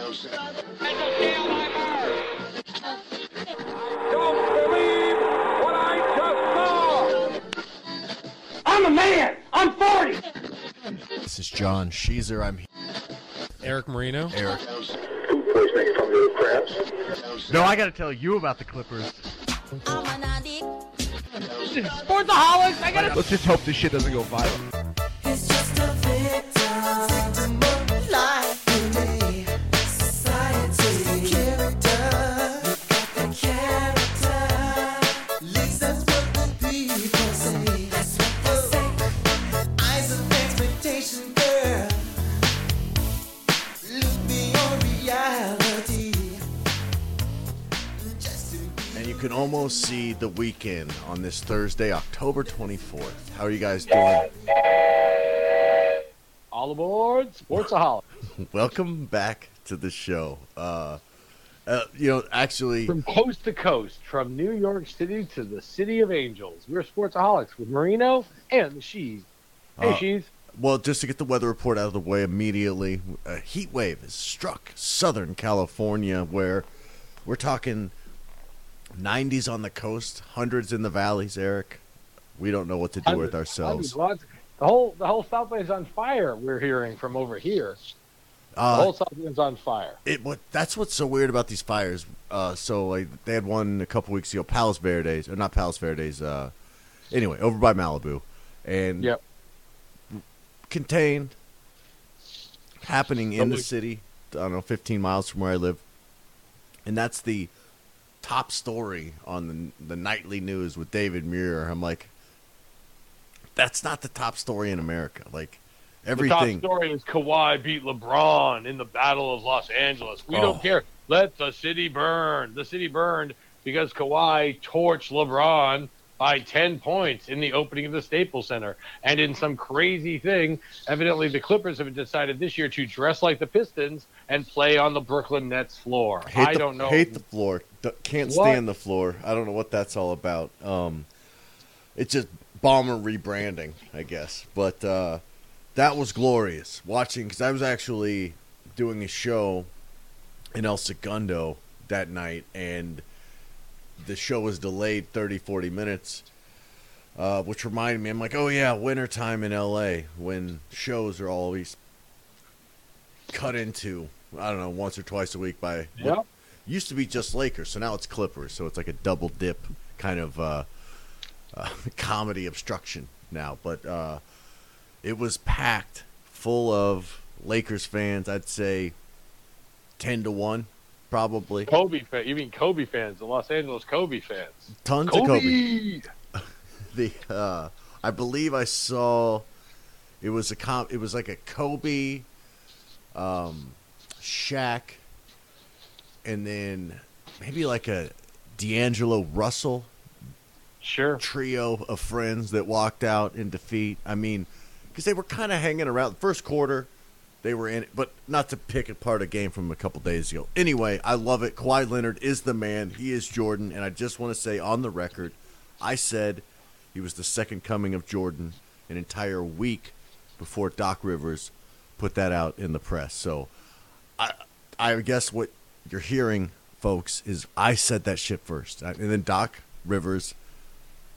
Don't believe what I just saw. I'm a man. I'm 40. This is John Sheezer. I'm Eric Marino. Eric. food poisoning from the crabs. No, I got to tell you about the Clippers. I'm an addict. Sportsaholics. I gotta. Let's just hope this shit doesn't go viral. Can almost see the weekend on this Thursday, October 24th. How are you guys doing? All aboard Sportsaholic. Welcome back to the show. Uh, uh, you know, actually, From coast to coast, from New York City to the City of Angels, we're Sportsaholics with Marino and the Shees. Hey, Uh, Shees. well, just to get the weather report out of the way immediately, a heat wave has struck Southern California, where we're talking 90s on the coast, hundreds in the valleys. Eric, we don't know what to do with ourselves. hundreds, The whole the whole Southway is on fire. We're hearing from over here. The Uh, whole Southway is on fire. it what that's what's so weird about these fires. Uh, so like they had one a couple weeks ago, Palos Verdes or not Palos Verdes. Uh, anyway, over by Malibu, and Yep. contained, happening in the city. I don't know, 15 miles from where I live, and that's the top story on the the nightly news with David Muir. I'm like, that's not the top story in America. Like everything. The top story is Kawhi beat LeBron in the Battle of Los Angeles. We Oh. don't care. Let the city burn. The city burned because Kawhi torched LeBron by 10 points in the opening of the Staples Center. And in some crazy thing, evidently the Clippers have decided this year to dress like the Pistons and play on the Brooklyn Nets floor. Hate I the, don't know. Hate the floor. Can't What? stand the floor. I don't know what that's all about. Um, it's just bomber rebranding, I guess. But uh, that was glorious watching because I was actually doing a show in El Segundo that night, and the show was delayed 30, 40 minutes. Uh, which reminded me, I'm like, oh yeah, wintertime in LA when shows are always cut into, I don't know, once or twice a week by Yep. Used to be just Lakers, so now it's Clippers. So it's like a double dip kind of uh, uh, comedy obstruction now. But uh, it was packed full of Lakers fans. I'd say ten to one, probably. Kobe fan. You mean Kobe fans, the Los Angeles Kobe fans. Tons of Kobe. The uh, I believe I saw it was a com- it was like a Kobe, um, Shaq, and then maybe like a D'Angelo Russell Sure. trio of friends that walked out in defeat. I mean, because they were kind of hanging around. the First quarter, they were in it, but not to pick apart a game from a couple days ago. Anyway, I love it. Kawhi Leonard is the man. He is Jordan, and I just want to say on the record, I said he was the second coming of Jordan an entire week before Doc Rivers put that out in the press. So, I I guess what you're hearing, folks, is I said that shit first, and then Doc Rivers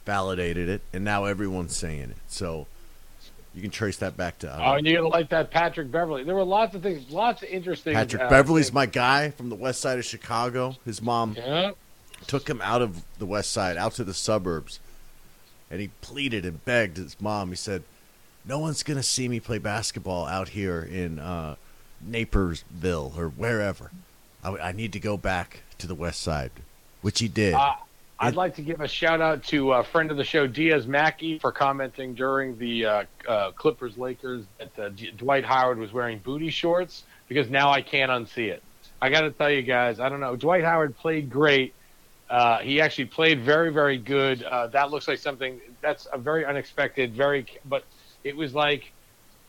validated it, and now everyone's saying it. So you can trace that back to Oh, and you're gonna like that Patrick Beverley. There were lots of things, lots of interesting. Patrick uh, Beverley's things. my guy from the west side of Chicago. His mom Yeah. took him out of the west side, out to the suburbs, and he pleaded and begged his mom. He said, "No one's gonna see me play basketball out here in uh, Napersville or wherever. I, I need to go back to the west side," which he did. Uh, I'd It- like to give a shout out to a friend of the show, Diaz Mackey, for commenting during the uh, uh, Clippers Lakers that uh, D- Dwight Howard was wearing booty shorts because now I can't unsee it. I got to tell you guys, I don't know. Dwight Howard played great. Uh, he actually played very, very good. Uh, that looks like something that's a very unexpected, very, but it was like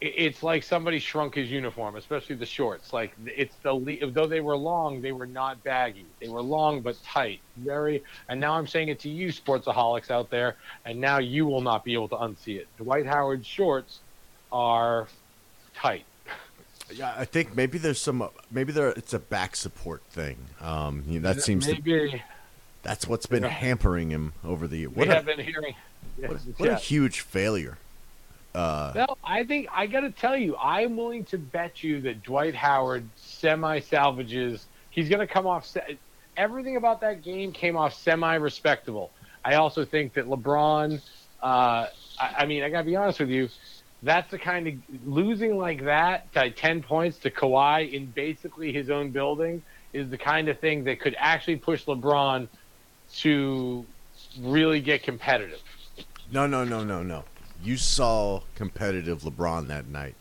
it's like somebody shrunk his uniform, especially the shorts. Like it's the le- though they were long, they were not baggy. They were long but tight. Very. And now I'm saying it to you, sportsaholics out there, and now you will not be able to unsee it. Dwight Howard's shorts are tight. Yeah, I think maybe there's some. Maybe there it's a back support thing. Um, you know, that seems to. maybe That's what's been hampering him over the. we What a, have been hearing. Yes, what, what a huge failure. Uh, Well, I think I got to tell you, I'm willing to bet you that Dwight Howard semi salvages. He's going to come off. se- Everything about that game came off semi respectable. I also think that LeBron. Uh, I, I mean, I got to be honest with you. That's the kind of losing like that by ten points to Kawhi in basically his own building is the kind of thing that could actually push LeBron to really get competitive. no, no, no, no, no. You saw competitive LeBron that night.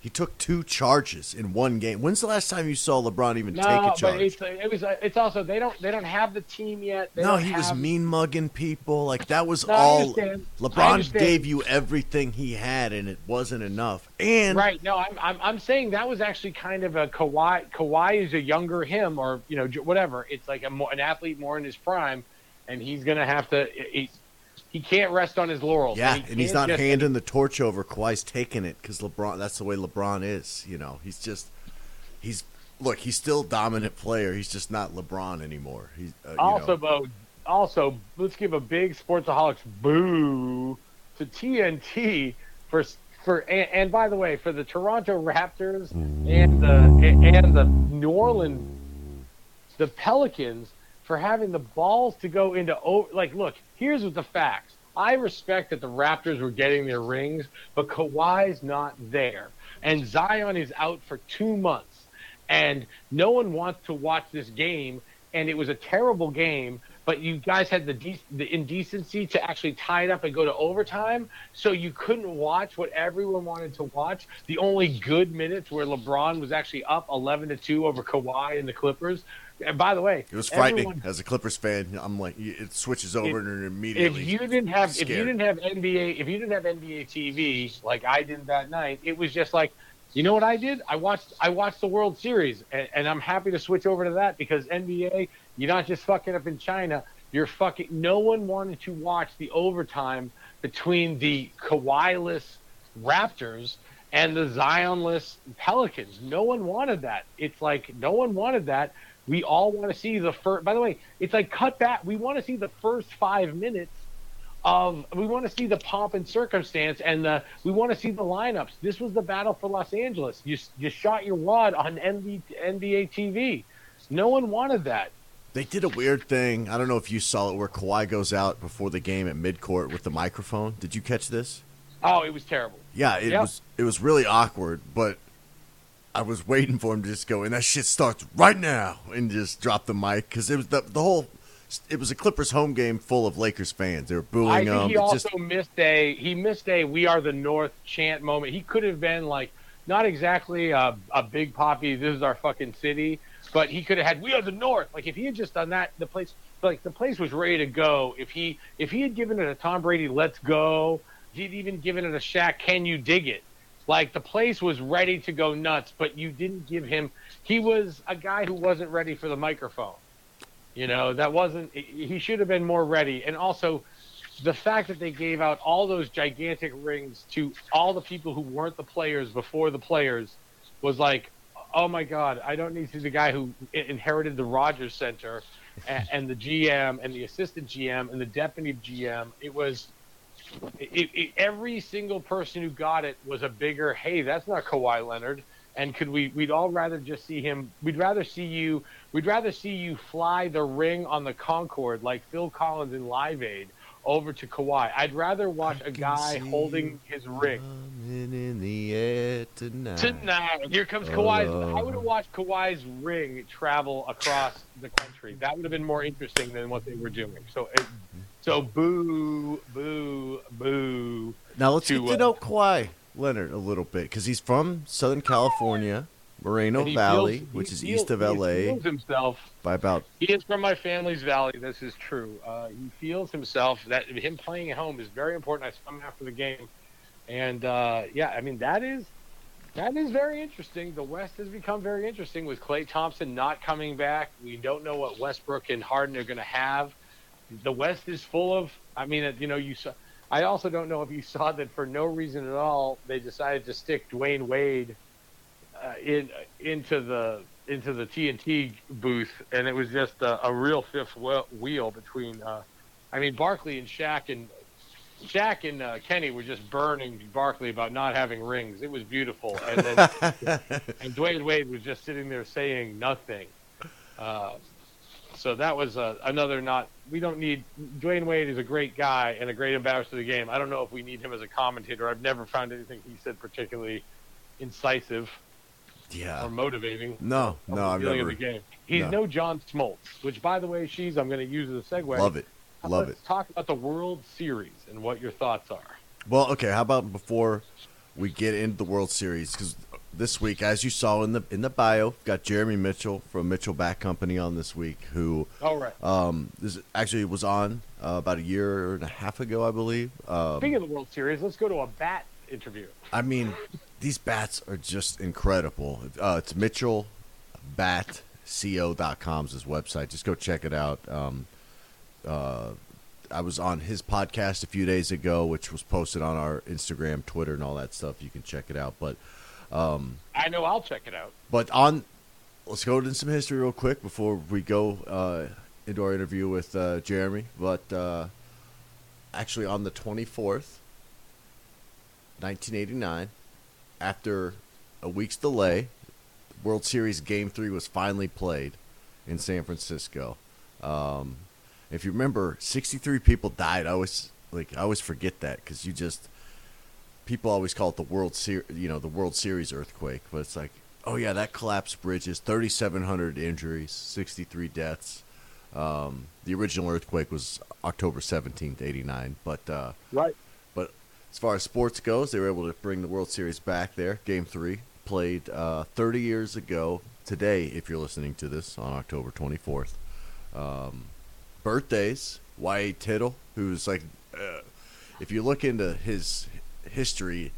He took two charges in one game. When's the last time you saw LeBron even No, take a but charge? it's it was uh, it's also they don't they don't have the team yet. They no, he was mean mugging people. Like that was No, all. LeBron gave you everything he had, and it wasn't enough. And Right. No, I'm, I'm I'm saying that was actually kind of a Kawhi. Kawhi is a younger him, or you know, whatever. It's like a an athlete more in his prime, and he's gonna have to. He, he can't rest on his laurels. Yeah, he and he's just- handing the torch over. Kawhi's taking it because LeBron. That's the way LeBron is. You know, he's just he's look. He's still a dominant player. He's just not LeBron anymore. He's uh, you Also. Bo, also let's give a big sportsaholics boo to TNT for for and, and by the way for the Toronto Raptors and the and the New Orleans the Pelicans for having the balls to go into like look here's the facts. I respect that the Raptors were getting their rings, but Kawhi's not there, and Zion is out for two months, and no one wants to watch this game. And it was a terrible game, but you guys had the de- the indecency to actually tie it up and go to overtime, so you couldn't watch what everyone wanted to watch. The only good minutes where LeBron was actually up 11 to two over Kawhi and the Clippers. And by the way, it was frightening everyone- as a Clippers fan. I'm like, it switches over and immediately. if you didn't have if you didn't have NBA if you didn't have NBA TV like I did that night, it was just like you know what I did? I watched I watched the World Series and, and I'm happy to switch over to that because NBA, you're not just fucking up in China. You're fucking. No one wanted to watch the overtime between the Kawhi-less Raptors and the Zionless Pelicans. No one wanted that. It's like no one wanted that. We all want to see the first. By the way, it's like cut back. We want to see the first five minutes of. We want to see the pomp and circumstance, and the we want to see the lineups. This was the battle for Los Angeles. You you shot your wad on NBA, NBA TV. No one wanted that. They did a weird thing. I don't know if you saw it, where Kawhi goes out before the game at midcourt with the microphone. Did you catch this? Oh, it was terrible. Yeah, it Yep. was. It was really awkward, but I was waiting for him to just go, and that shit starts right now, and just drop the mic because it was the the whole. It was a Clippers home game full of Lakers fans. They were booing I think he It also just- missed a he missed a "We Are the North" chant moment. He could have been like not exactly a, a Big Papi. This is our fucking city, but he could have had "We Are the North." Like if he had just done that, the place like the place was ready to go. If he if he had given it a Tom Brady "Let's go," he'd even given it a Shaq "Can you dig it?" Like the place was ready to go nuts, but you didn't give him. He was a guy who wasn't ready for the microphone. You know, that wasn't. He should have been more ready. And also, the fact that they gave out all those gigantic rings to all the people who weren't the players before the players was like, oh my God, I don't need to see the guy who inherited the Rogers Center and, and the GM and the assistant GM and the deputy GM. It was. It, it, every single person who got it was a bigger, hey, that's not Kawhi Leonard. And could we? We'd all rather just see him. We'd rather see you. We'd rather see you fly the ring on the Concorde like Phil Collins in Live Aid over to Kawhi. I'd rather watch a guy holding his ring. In the air tonight. Tonight, here comes oh, Kawhi's. Oh. I would have watched Kawhi's ring travel across the country. That would have been more interesting than what they were doing. So, it, so boo, boo, boo. Now let's to, get to uh, know Kawhi Leonard a little bit because he's from Southern California, Moreno Valley, feels- which is feels- east of he LA feels himself by about He is from my family's valley. This is true. Uh, he feels himself that him playing at home is very important. I saw him after the game, and uh, yeah, I mean that is that is very interesting. The West has become very interesting with Klay Thompson not coming back. We don't know what Westbrook and Harden are going to have. The West is full of. I mean, you know, you saw. I also don't know if you saw that for no reason at all they decided to stick Dwyane Wade uh, in into the into the TNT booth, and it was just a, a real fifth wheel between. Uh, I mean, Barkley and Shaq and Shaq and uh, Kenny were just burning Barkley about not having rings. It was beautiful, and then and Dwyane Wade was just sitting there saying nothing. Uh, so that was uh, another not. We don't need Dwyane Wade is a great guy and a great ambassador to the game. I don't know if we need him as a commentator. I've never found anything he said particularly incisive Yeah. or motivating. No, no, I've never. the game. He's no. no. John Smoltz, which by the way, she's I'm going to use as a segue. Love it. Love Let's it. talk about the World Series and what your thoughts are. Well, okay. How about before we get into the World Series? Because this week, as you saw in the in the bio, got Jeremy Mitchell from Mitchell Bat Company on this week, who All right. um, this actually was on uh, about a year and a half ago, I believe. Um, Speaking of the World Series, let's go to a bat interview. I mean, these bats are just incredible. Uh, it's Mitchell Bat co.com's his website. Just go check it out. Um, uh, I was on his podcast a few days ago, which was posted on our Instagram, Twitter, and all that stuff. You can check it out. But I know I'll check it out. but on, let's go into some history real quick before we go uh, into our interview with uh, Jeremy. But uh, actually, on the twenty fourth, nineteen eighty nine, after a week's delay, World Series Game Three was finally played in San Francisco. Um, if you remember, sixty three people died. I always like I always forget that because you just people always call it the World Ser- you know, the World Series earthquake, but it's like, oh yeah, that collapsed bridges, 3,700 injuries, 63 deaths. Um, the original earthquake was October 17th, 89, but uh, Right. but as far as sports goes, they were able to bring the World Series back there. Game three played uh, 30 years ago today. If you're listening to this on October 24th, um, birthdays. Y.A. Tittle, who's like, uh, if you look into his history,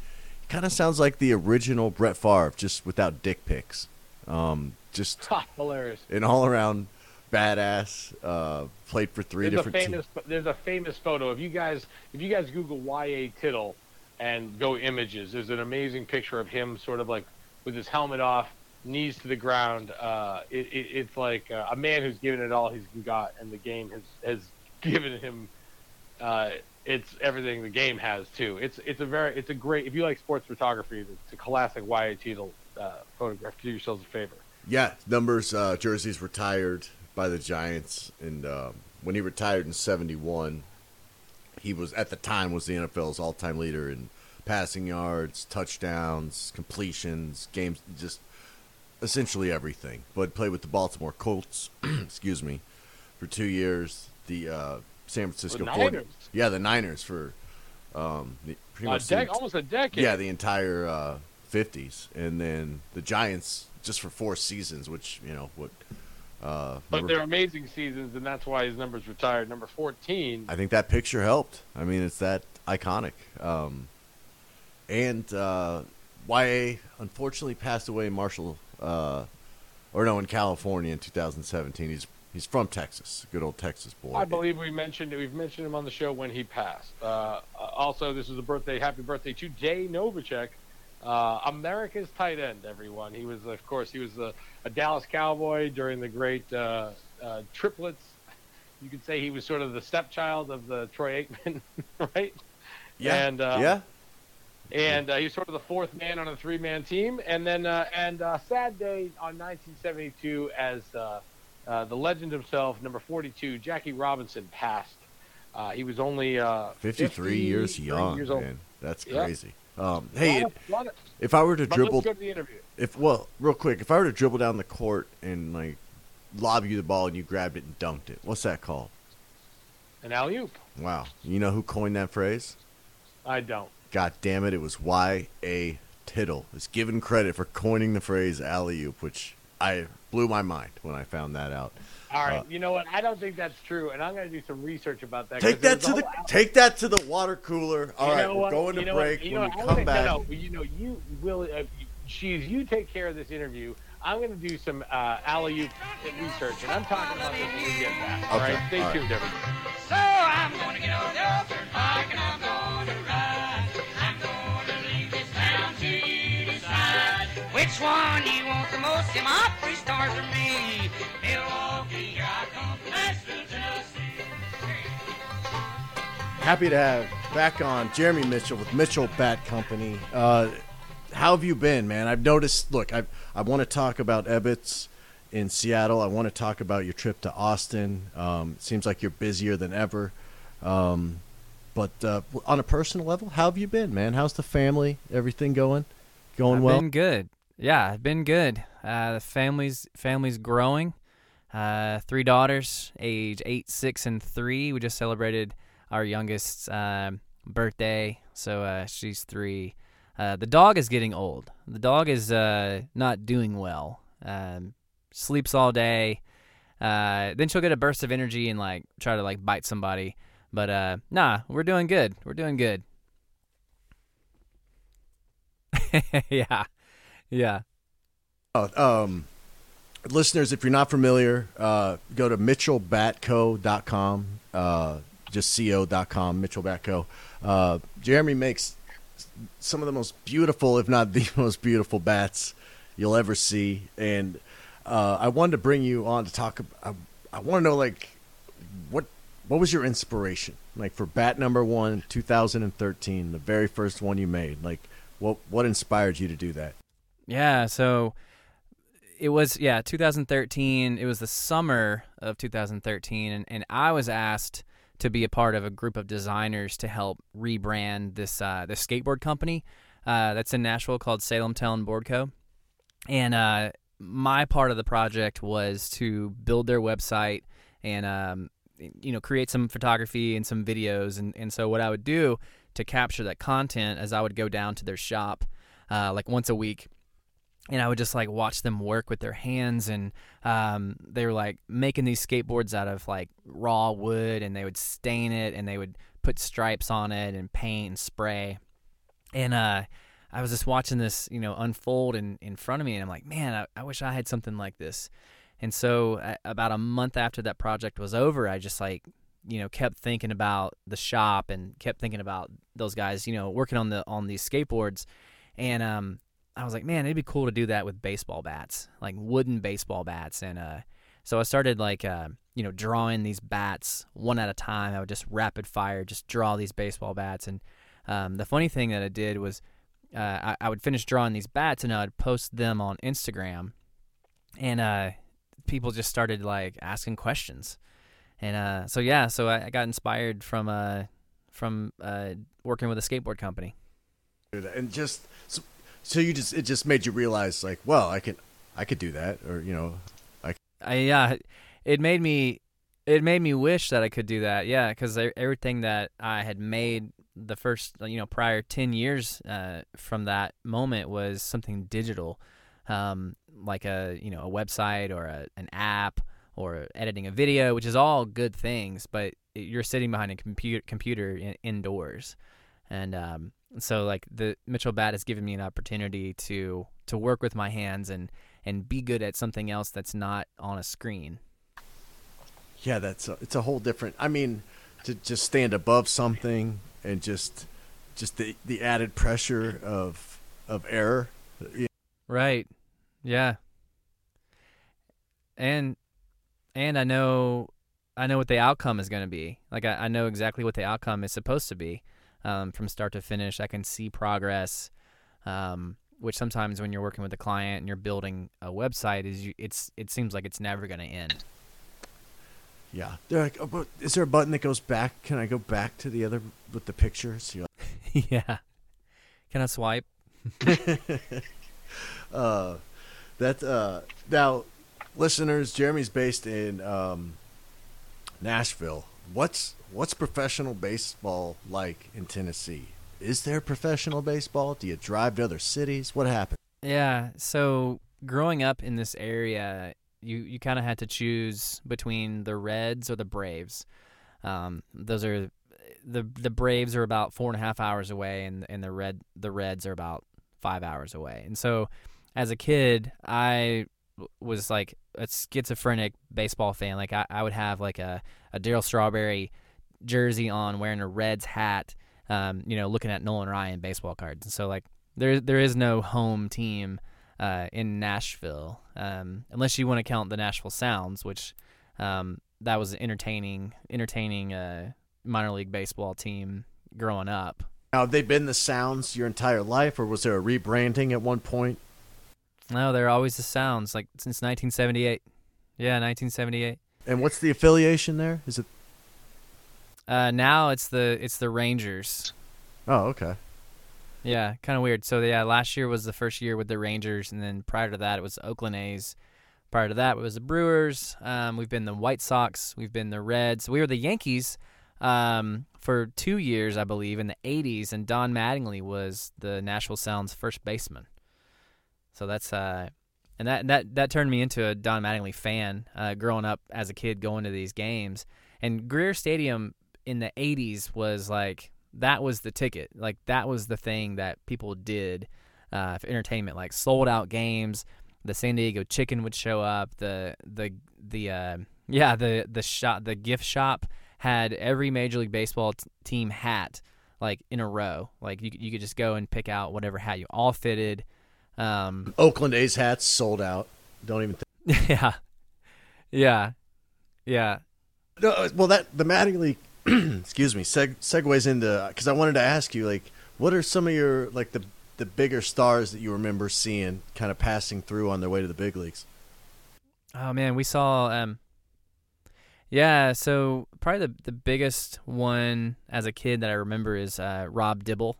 kind of sounds like the original Brett Favre, just without dick pics. Um, just Ha, hilarious. an all around badass. Uh, played for three There's a different famous. There's a famous photo. If you guys, if you guys Google Y.A. Tittle and go images, there's an amazing picture of him, sort of like with his helmet off, knees to the ground. Uh, it, it, it's like uh, a man who's given it all he's got, and the game has has given him. Uh, it's everything the game has too. It's it's a very it's a great if you like sports photography, it's a classic Y.A. Tittle uh, photograph. Do yourselves a favor. Yeah, numbers, uh, jerseys retired by the Giants, and um, when he retired in '71, he was at the time was the NFL's all-time leader in passing yards, touchdowns, completions, games, just essentially everything. But played with the Baltimore Colts, excuse me, for two years. The uh, San Francisco The 40 yeah, the Niners for um, the, pretty A much dec- ent- almost a decade. yeah, the entire uh, 50s, and then the Giants just for four seasons, which you know what. Uh, But they're amazing seasons, and that's why his number's retired. Number 14. I think that picture helped. I mean, it's that iconic. Um, and uh, YA unfortunately passed away in Marshall, uh, or no, in California in 2017. He's he's from Texas, good old Texas boy. I believe we mentioned we've mentioned him on the show when he passed. Uh, also, this is a birthday. Happy birthday to Jay Novacek, uh, America's tight end. Everyone, he was of course he was a, a Dallas Cowboy during the great uh, uh, triplets. You could say he was sort of the stepchild of the Troy Aikman, right? yeah, and, uh, yeah, and uh, he was sort of the fourth man on a three-man team. And then, uh, and uh, sad day on 1972 as uh, the legend himself, number 42, Jackie Robinson, passed. Uh, he was only uh, 53 years young, years old. man. That's crazy. Um, hey, Lot of- lot of- if I were to dribble, to the interview. if well, real quick, if I were to dribble down the court and like lob you the ball and you grabbed it and dunked it, what's that called? An alley oop. Wow, you know who coined that phrase? I don't. God damn it, it was Y.A. Tittle. Is given credit for coining the phrase alley oop, which I blew my mind when I found that out. All right, Uh, you know what? I don't think that's true, and I'm going to do some research about that. Take that to the whole- take that to the water cooler. All You right, know we're what? going to You know what? break. When what? we come back, No, no, you know, you will. Uh, she's you take care of this interview. I'm going to do some uh, alley oop research, and I'm talking about this when we get back. All Okay, right, stay all right. tuned, everybody. Gonna ride. I'm gonna leave this town to you decide which Which one you want the most? Yeah, my three stars are me. Milwaukee, here I come from Nashville, Tennessee. Happy to have back on Jeremy Mitchell with Mitchell Bat Company. Uh, how have you been, man? I've noticed. Look, I I want to talk about Ebbets in Seattle. I want to talk about your trip to Austin. Um, it seems like you're busier than ever. Um, but uh, on a personal level, how have you been, man? How's the family? Everything going? Going I've well? been good. Yeah, been good. Uh, the family's family's growing. Uh, three daughters, age eight, six, and three. We just celebrated our youngest's um birthday, so uh, she's three. Uh, the dog is getting old. The dog is uh, not doing well. Um, sleeps all day. Uh, then she'll get a burst of energy and like try to like bite somebody. But uh, nah, we're doing good. We're doing good. yeah, yeah. Oh, um, listeners, if you're not familiar, uh, go to mitchellbatco.com, uh, just co.com, mitchellbatco. Uh, Jeremy makes some of the most beautiful, if not the most beautiful bats you'll ever see. And uh, I wanted to bring you on to talk. I, I want to know, like, what what was your inspiration, like, for bat number one, 2013, the very first one you made? Like, what what inspired you to do that? Yeah, so it was yeah, 2013. It was the summer of 2013 and, and I was asked to be a part of a group of designers to help rebrand this uh, this skateboard company uh, that's in Nashville called Salemtown Board Co. And uh, my part of the project was to build their website and um, you know create some photography and some videos and, and so what I would do to capture that content as I would go down to their shop uh, like once a week and I would just like watch them work with their hands and um, they were like making these skateboards out of like raw wood and they would stain it and they would put stripes on it and paint and spray. And uh, I was just watching this you know unfold in, in front of me and I'm like man I, I wish I had something like this. And so about a month after that project was over I just like you know kept thinking about the shop and kept thinking about those guys you know working on the on these skateboards. And um I was like, man, it'd be cool to do that with baseball bats, like wooden baseball bats. And uh, so I started like, uh, you know, drawing these bats one at a time. I would just rapid fire, just draw these baseball bats. And um, the funny thing that I did was uh, I, I would finish drawing these bats and I'd post them on Instagram. And uh, people just started like asking questions. And uh, so, yeah, so I, I got inspired from, uh, from working with a skateboard company. and just so you just it just made you realize like well i can i could do that or you know I yeah, it made me it made me wish that I could do that. Yeah, because everything that I had made the first you know prior ten years uh, from that moment was something digital, um, like a you know a website or a, an app or editing a video, which is all good things. But you're sitting behind a computer computer in, indoors, and um, so like the Mitchell Bat has given me an opportunity to to work with my hands and and be good at something else that's not on a screen. yeah that's a, it's a whole different i mean to just stand above something and just just the the added pressure of of error Right. Yeah. And and I know I know what the outcome is going to be. Like I, I know exactly what the outcome is supposed to be um, from start to finish. I can see progress. Um, which sometimes when you're working with a client and you're building a website, is you, it's it seems like it's never going to end. yeah they're like oh, but is there a button that goes back can i go back to the other with the pictures like, yeah. Can I swipe? uh that uh now listeners jeremy's based in um nashville what's what's professional baseball like in tennessee is there professional baseball do you drive to other cities what happened Yeah. So growing up in this area, you you kind of had to choose between the Reds or the Braves. Um, those are the the Braves are about four and a half hours away, and and the red the Reds are about five hours away. And so, as a kid, I was like a schizophrenic baseball fan. Like I, I would have like a a Darryl Strawberry jersey on, wearing a Reds hat. Um, you know, looking at Nolan Ryan baseball cards. And so like there there is no home team uh, in Nashville, um, unless you want to count the Nashville Sounds, which um, that was an entertaining, entertaining uh, minor league baseball team growing up. Now, have they been the Sounds your entire life, or was there a rebranding at one point? No, they're always the Sounds, like since 1978. Yeah, 1978. And what's the affiliation there? Is it? Uh, now it's the it's the Rangers. Oh, okay. Yeah, kind of weird. So yeah, last year was the first year with the Rangers, and then prior to that it was the Oakland A's. Prior to that it was the Brewers. Um, we've been the White Sox. We've been the Reds. We were the Yankees um, for two years, I believe, in the '80s, and Don Mattingly was the Nashville Sounds first baseman. So that's uh, and that that that turned me into a Don Mattingly fan. Uh, growing up as a kid, going to these games, and Greer Stadium in the '80s was like that was the ticket. Like that was the thing that people did uh, for entertainment. Like sold out games. The San Diego Chicken would show up. The the the uh, yeah the the shop the gift shop had every Major League Baseball t- team hat like in a row. Like you you could just go and pick out whatever hat you all fitted. Um, Oakland A's hats sold out. Don't even. Think. yeah, yeah, yeah. No, uh, well, that the Mattingly, excuse me, seg- segues into because I wanted to ask you like, what are some of your like the the bigger stars that you remember seeing kind of passing through on their way to the big leagues? Oh man, we saw um Yeah, so probably the the biggest one as a kid that I remember is uh, Rob Dibble.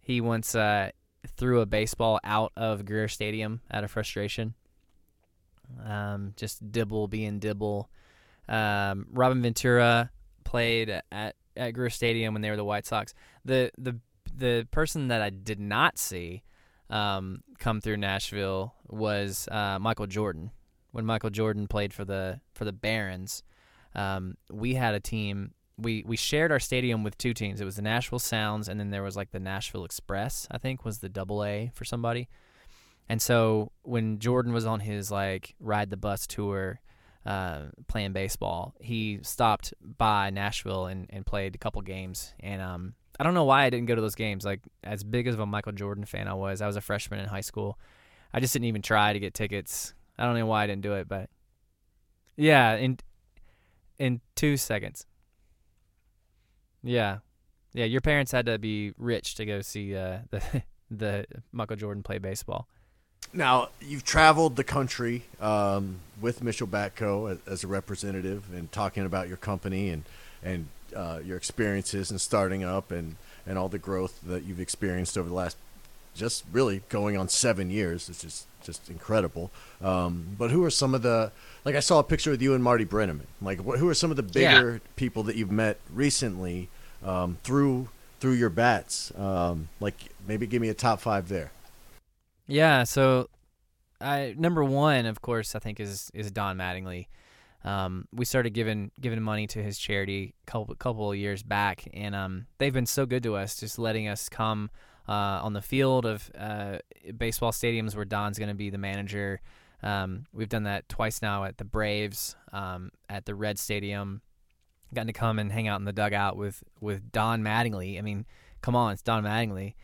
He once uh, threw a baseball out of Greer Stadium out of frustration. Um, just Dibble being Dibble. Um, Robin Ventura played at at Greer Stadium when they were the White Sox. The the the person that I did not see um, come through Nashville was uh, Michael Jordan. When Michael Jordan played for the for the Barons, um, we had a team. We we shared our stadium with two teams. It was the Nashville Sounds, and then there was like the Nashville Express. I think was the double A for somebody. And so when Jordan was on his like ride the bus tour, uh, playing baseball, he stopped by Nashville and, and played a couple games. And um, I don't know why I didn't go to those games. Like as big of a Michael Jordan fan I was, I was a freshman in high school. I just didn't even try to get tickets. I don't know why I didn't do it, but yeah, in in two seconds. Yeah, yeah. Your parents had to be rich to go see uh, the the Michael Jordan play baseball. Now you've traveled the country um, with Mitchell Batco as, as a representative and talking about your company and and uh, your experiences and starting up and and all the growth that you've experienced over the last just really going on seven years. It's just just incredible. Um, but who are some of the like I saw a picture with you and Marty Brennaman. Like wh- who are some of the bigger people that you've met recently um, through through your bats? Um, like maybe give me a top five there. Yeah, so I number one, of course, I think is is Don Mattingly. Um, we started giving giving money to his charity a couple couple of years back, and um, they've been so good to us, just letting us come uh, on the field of uh, baseball stadiums where Don's going to be the manager. Um, we've done that twice now at the Braves, um, at the Red Stadium. Gotten to come and hang out in the dugout with with Don Mattingly. I mean, come on, it's Don Mattingly.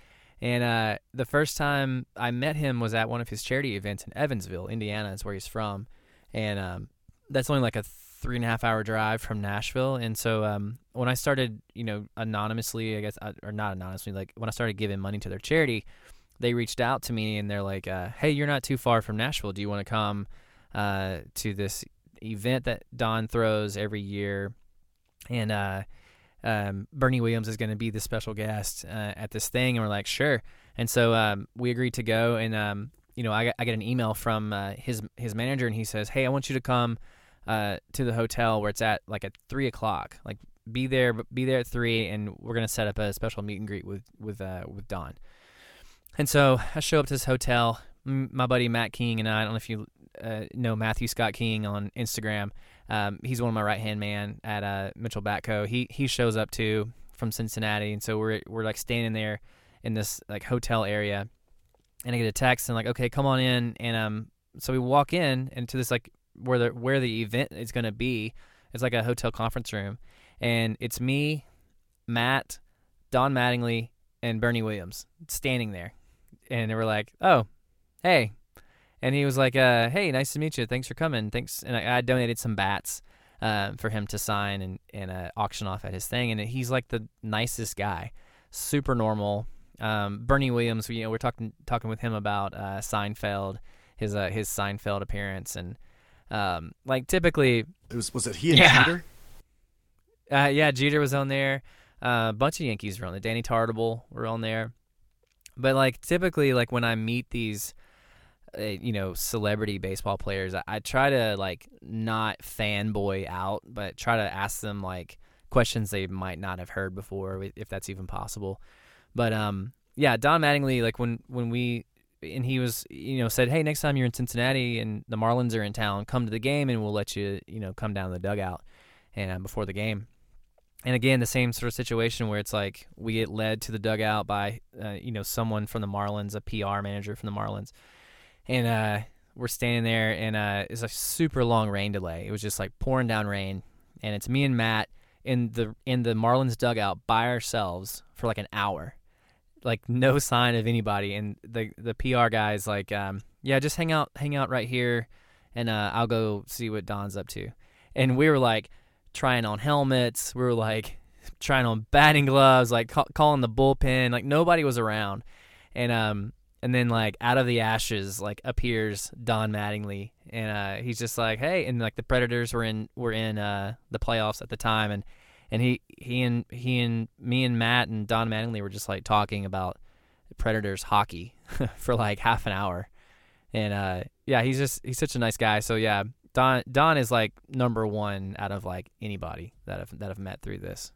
And uh, the first time I met him was at one of his charity events in Evansville, Indiana, is where he's from, and um, that's only like a three and a half hour drive from Nashville. And so um, when I started, you know, anonymously, I guess, uh, or not anonymously, like when I started giving money to their charity, they reached out to me and they're like, uh, "Hey, you're not too far from Nashville. Do you want to come uh, to this event that Don throws every year?" And uh, um, Bernie Williams is going to be the special guest uh, at this thing, and we're like, sure. And so um, we agreed to go, and um, you know, I I get an email from uh, his his manager, and he says, hey, I want you to come uh, to the hotel where it's at like at three o'clock, like be there, be there at three, and we're gonna set up a special meet and greet with with uh, with Don. And so I show up to this hotel. My buddy Matt King and I, I don't know if you uh, know Matthew Scott King on Instagram. Um, he's one of my right hand man at uh, Mitchell Batco. He he shows up too from Cincinnati, and so we're we're like standing there in this like hotel area, and I get a text and like, okay, come on in, and um, so we walk in into this like where the where the event is gonna be. It's like a hotel conference room, and it's me, Matt, Don Mattingly, and Bernie Williams standing there, and they were like, oh, "Hey," and he was like, uh, "Hey, nice to meet you. Thanks for coming. Thanks." And I, I donated some bats uh, for him to sign and and uh, auction off at his thing. And he's like the nicest guy, super normal. Um, Bernie Williams, you know, we're talking talking with him about uh, Seinfeld, his uh, his Seinfeld appearance, and um, like typically, It was was it he and Yeah. Jeter? uh, yeah, Jeter was on there. Uh, a bunch of Yankees were on there. Danny Tartabull were on there. But like typically, like when I meet these, you know, celebrity baseball players, I, I try to like not fanboy out, but try to ask them like questions they might not have heard before, if that's even possible. But um, yeah, Don Mattingly, like when when we and he was, you know, said, hey, next time you're in Cincinnati and the Marlins are in town, come to the game and we'll let you, you know, come down the dugout and uh, before the game. And again, the same sort of situation where it's like we get led to the dugout by, uh, you know, someone from the Marlins, a PR manager from the Marlins, and uh, we're standing there, and uh, it's a super long rain delay. It was just like pouring down rain, and it's me and Matt in the in the Marlins dugout by ourselves for like an hour, like no sign of anybody. And the the PR guy's like, um, "Yeah, just hang out, hang out right here, and uh, I'll go see what Don's up to." And we were like trying on helmets. We were like trying on batting gloves, like ca- calling the bullpen. Like nobody was around, and um, and then like out of the ashes, like appears Don Mattingly, and uh, he's just like, hey, and like the Predators were in were in uh the playoffs at the time, and and he he and he and me and Matt and Don Mattingly were just like talking about Predators hockey for like half an hour, and uh, yeah, he's just he's such a nice guy. So yeah, Don Don is like number one out of like anybody that I've that I've met through this.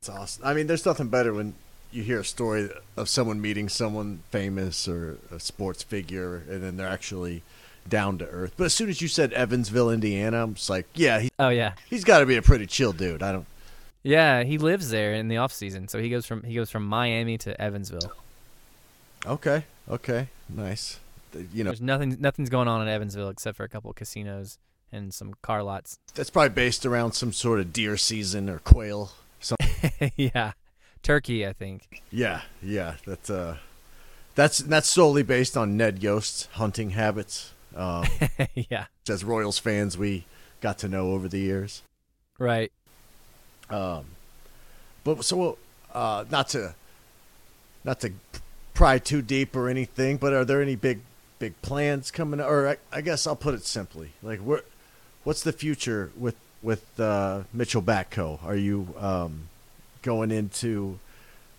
It's awesome. I mean, there's nothing better when you hear a story of someone meeting someone famous or a sports figure, and then they're actually down to earth. But as soon as you said Evansville, Indiana, I'm just like, yeah, he, Oh yeah, he's got to be a pretty chill dude. I don't. yeah, he lives there in the off season, so he goes from he goes from Miami to Evansville. Okay, okay, nice. You know, There's nothing nothing's going on in Evansville except for a couple of casinos and some car lots. that's probably based around some sort of deer season or quail. Some, yeah, Turkey, I think. yeah, yeah. That's uh, that's that's solely based on Ned Yost's hunting habits. Um, yeah, as Royals fans, we got to know over the years. right. Um, but so uh, not to not to pry too deep or anything, but are there any big big plans coming? Or I, I guess I'll put it simply, like what what's the future with with uh, Mitchell Batco? Are you um, going into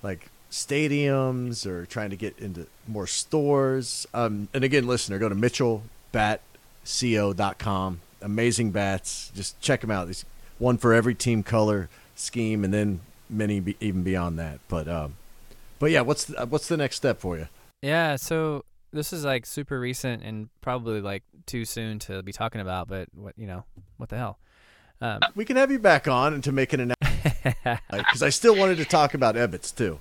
like stadiums or trying to get into more stores? Um, and again, listener, go to mitchellbatco.com. Amazing bats. Just check them out. There's one for every team color scheme, and then many be, even beyond that. But um, but yeah, what's the, what's the next step for you? Yeah, so this is like super recent and probably like too soon to be talking about, but what you know, what the hell? Um, We can have you back on and to make an announcement because I still wanted to talk about Ebbets too.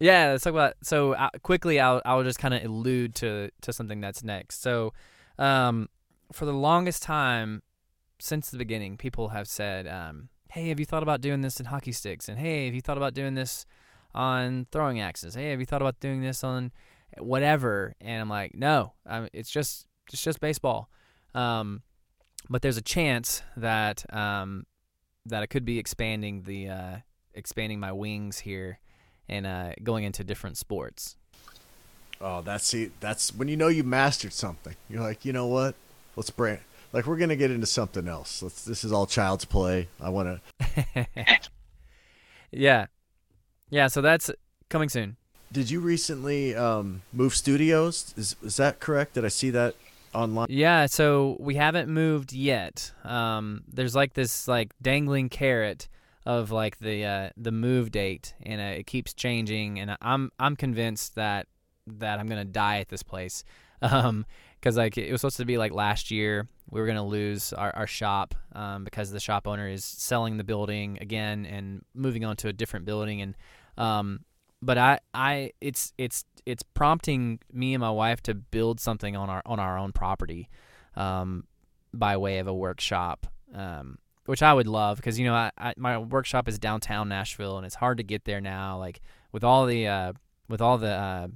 Yeah, let's talk about. So uh, quickly, I'll I'll just kind of allude to to something that's next. So, um, for the longest time, since the beginning, people have said, um, "Hey, have you thought about doing this in hockey sticks?" And "Hey, have you thought about doing this on throwing axes?" "Hey, have you thought about doing this on whatever?" And I'm like, "No, I it's just it's just baseball." Um, but there's a chance that um, that I could be expanding the uh, expanding my wings here and uh, going into different sports. Oh, that's see, that's when you know you mastered something. You're like, you know what? Let's brand. Like we're gonna get into something else. Let's. This is all child's play. I want to. Yeah, yeah. So that's coming soon. Did you recently um, move studios? Is is that correct? Did I see that online? Yeah. So we haven't moved yet. Um, there's like this like dangling carrot of like the uh, the move date, and uh, it keeps changing. And I'm I'm convinced that that I'm gonna die at this place. Um, because like it was supposed to be like last year we were gonna lose our, our shop um, because the shop owner is selling the building again and moving on to a different building and um, but I I it's it's it's prompting me and my wife to build something on our on our own property um, by way of a workshop um, which I would love because you know I, I my workshop is downtown Nashville and it's hard to get there now like with all the uh, with all the uh,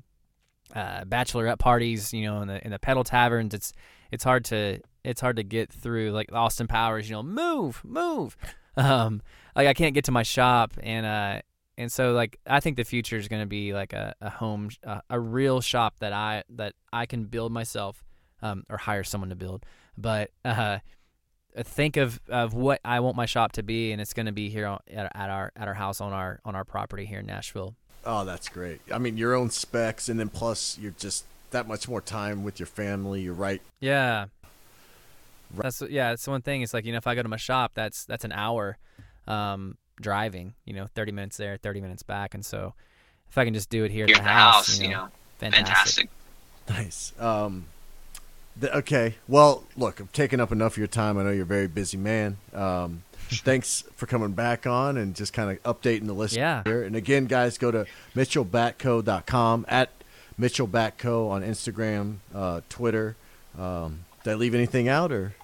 uh, bachelorette parties, you know, in the in the pedal taverns. It's it's hard to it's hard to get through. Like Austin Powers, you know, move, move. Um, like I can't get to my shop, and uh, and so like I think the future is going to be like a a home, a, a real shop that I that I can build myself, um, or hire someone to build. But uh, think of of what I want my shop to be, and it's going to be here on, at, at our at our house on our on our property here in Nashville. Oh, that's great. I mean, your own specs, and then plus you're just that much more time with your family. You're right. Yeah. That's yeah. That's one thing. It's like you know, if I go to my shop, that's that's an hour um, driving. You know, thirty minutes there, thirty minutes back, and so if I can just do it here Here at the house, you you know, know, fantastic. Nice. Um, th- okay. Well, look, I'm taking up enough of your time. I know you're a very busy man. Um, thanks for coming back on and just kind of updating the list Yeah. here. And again, guys, go to mitchellbatco.com at mitchellbatco on Instagram, uh, Twitter. Um, did I leave anything out or?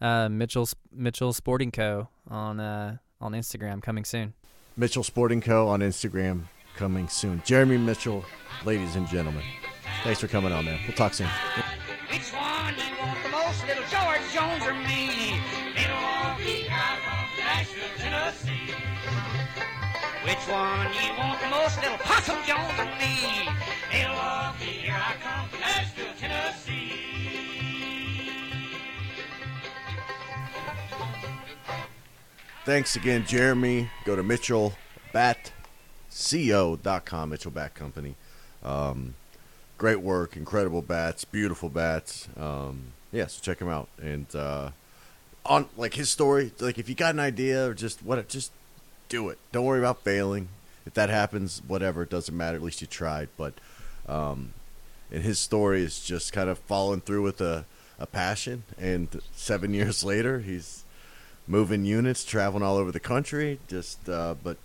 Uh, Mitchell Mitchell Sporting Co. on uh, on Instagram coming soon. Mitchell Sporting Co. on Instagram coming soon. Jeremy Mitchell, ladies and gentlemen. Thanks for coming on, man. We'll talk soon. Which one you want the most, little George Jones or me? Milwaukee, I come from Nashville, Tennessee. Which one you want the most, little Possum Jones or me? Milwaukee, here I come from Nashville, Thanks again, Jeremy. Go to mitchellbatco.com, Mitchell Bat Company. Um, great work, incredible bats, beautiful bats. Um, yeah, so check him out. And uh, on like his story, like if you got an idea or just what, just do it. Don't worry about failing. If that happens, whatever, it doesn't matter. At least you tried. But um, and his story is just kind of following through with a, a passion. And seven years later, he's moving units, traveling all over the country. Just, uh, but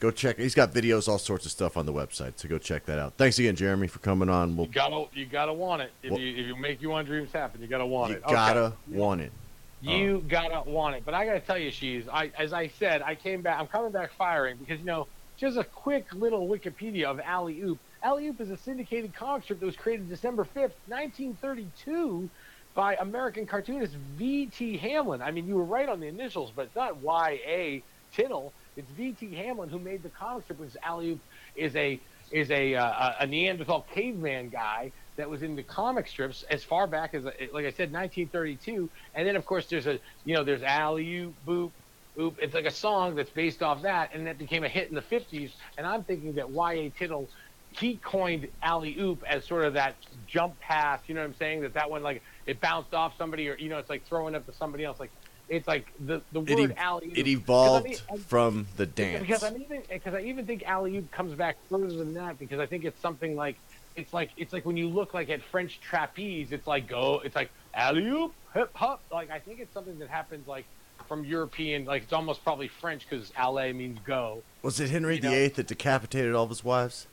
go check. He's got videos, all sorts of stuff on the website. So go check that out. Thanks again, Jeremy, for coming on. We'll, You gotta, you gotta want it. If Well- you, if you make you want dreams happen, you gotta want you it. Okay. gotta want it. You gotta want it. But I gotta tell you, she's I as I said, I came back I'm coming back firing because you know, just a quick little Wikipedia of Alley Oop. Alley Oop is a syndicated comic strip that was created December fifth, nineteen thirty two by American cartoonist V. T. Hamlin. I mean you were right on the initials, but it's not Y A Tittle. It's V. T. Hamlin who made the comic strip, which Alley is a is a uh, a Neanderthal caveman guy that was in the comic strips as far back as like I said 1932 and then of course there's a you know there's alley oop boop oop it's like a song that's based off that and that became a hit in the 50s and I'm thinking that Y.A. Tittle he coined alley oop as sort of that jump pass you know what I'm saying that that one like it bounced off somebody or you know it's like throwing up to somebody else like it's like the the It, word ev- alley it evolved I mean, I- from the dance. because I'm even eh, because I even think alley oop comes back further than that because I think it's something like it's like it's like when you look like at French trapeze, it's like go, it's like alley oop, hip hop. Like I think it's something that happens like from European, like it's almost probably French because alley means go. Was it Henry you know- VIII that decapitated all of his wives?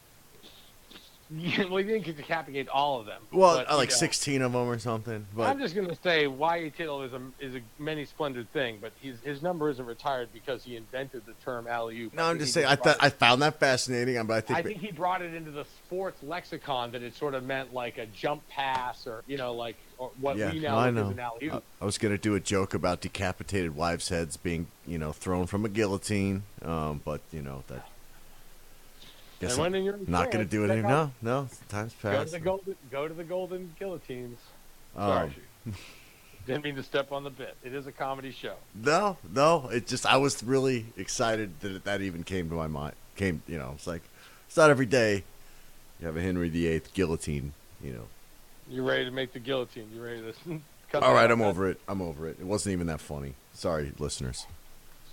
well, he didn't decapitate all of them. Well, but, uh, like you know, 16 of them or something. But I'm just gonna say Y.A. Tittle is a is a many splendid thing, but his his number isn't retired because he invented the term alley oop. no, I'm just saying. I thought I found that fascinating, but I think, I think he brought it into the sports lexicon that it sort of meant like a jump pass or you know like or what yeah, we now I know. as an alley I. I was gonna do a joke about decapitated wives' heads being, you know, thrown from a guillotine. Um, but you know that. Guess I'm you're not gonna do it anymore. No, no, time's Go to passed. the golden go to the golden guillotines. Um, Sorry, Chief. didn't mean to step on the bit. It is a comedy show. No, no. It just I was really excited that that even came to my mind. Came, you know, it's like it's not every day you have a Henry VIII guillotine. You know. You ready to make the guillotine? You ready to? cut All right? I'm over it. I'm over it. It wasn't even that funny. Sorry, listeners.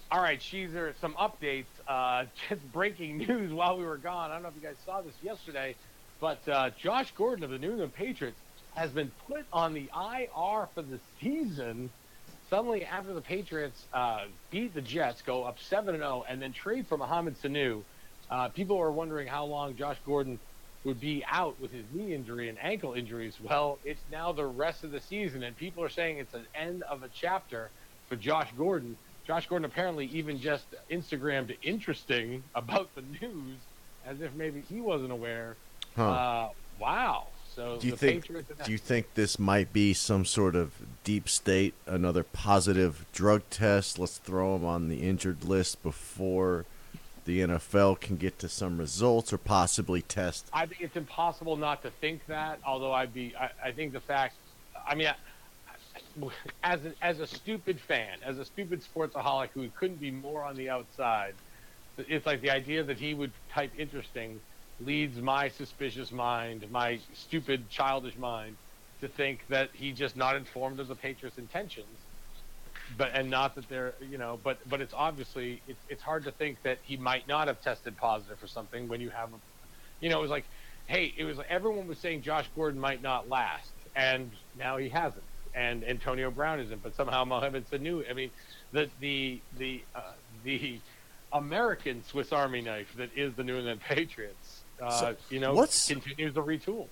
All right, Sheezer, some updates. Uh, just breaking news while we were gone. I don't know if you guys saw this yesterday, but uh, Josh Gordon of the New England Patriots has been put on the IR for the season. Suddenly, after the Patriots uh, beat the Jets, go up 7 0, and then trade for Mohamed Sanu, uh, people were wondering how long Josh Gordon would be out with his knee injury and ankle injuries. Well, it's now the rest of the season, and people are saying it's an end of a chapter for Josh Gordon. Josh Gordon apparently even just Instagrammed interesting about the news, as if maybe he wasn't aware. Huh. Uh, wow. So Do you think? Do you think this might be some sort of deep state, another positive drug test? Let's throw him on the injured list before the NFL can get to some results or possibly test. I think it's impossible not to think that. Although I'd be, I, I think the fact, I mean, as a, as a stupid fan, as a stupid sportsaholic who couldn't be more on the outside, it's like the idea that he would type interesting leads my suspicious mind, my stupid childish mind, to think that he's just not informed of the Patriots' intentions. But and not that they're you know, but but it's obviously it's it's hard to think that he might not have tested positive for something when you have, a, you know, it was like, hey, it was like everyone was saying Josh Gordon might not last, and now he hasn't, and Antonio Brown isn't, but somehow Mohamed Sanu. I mean, the the the uh, the American Swiss Army knife that is the New England Patriots, uh, So, you know, what's- continues to retool.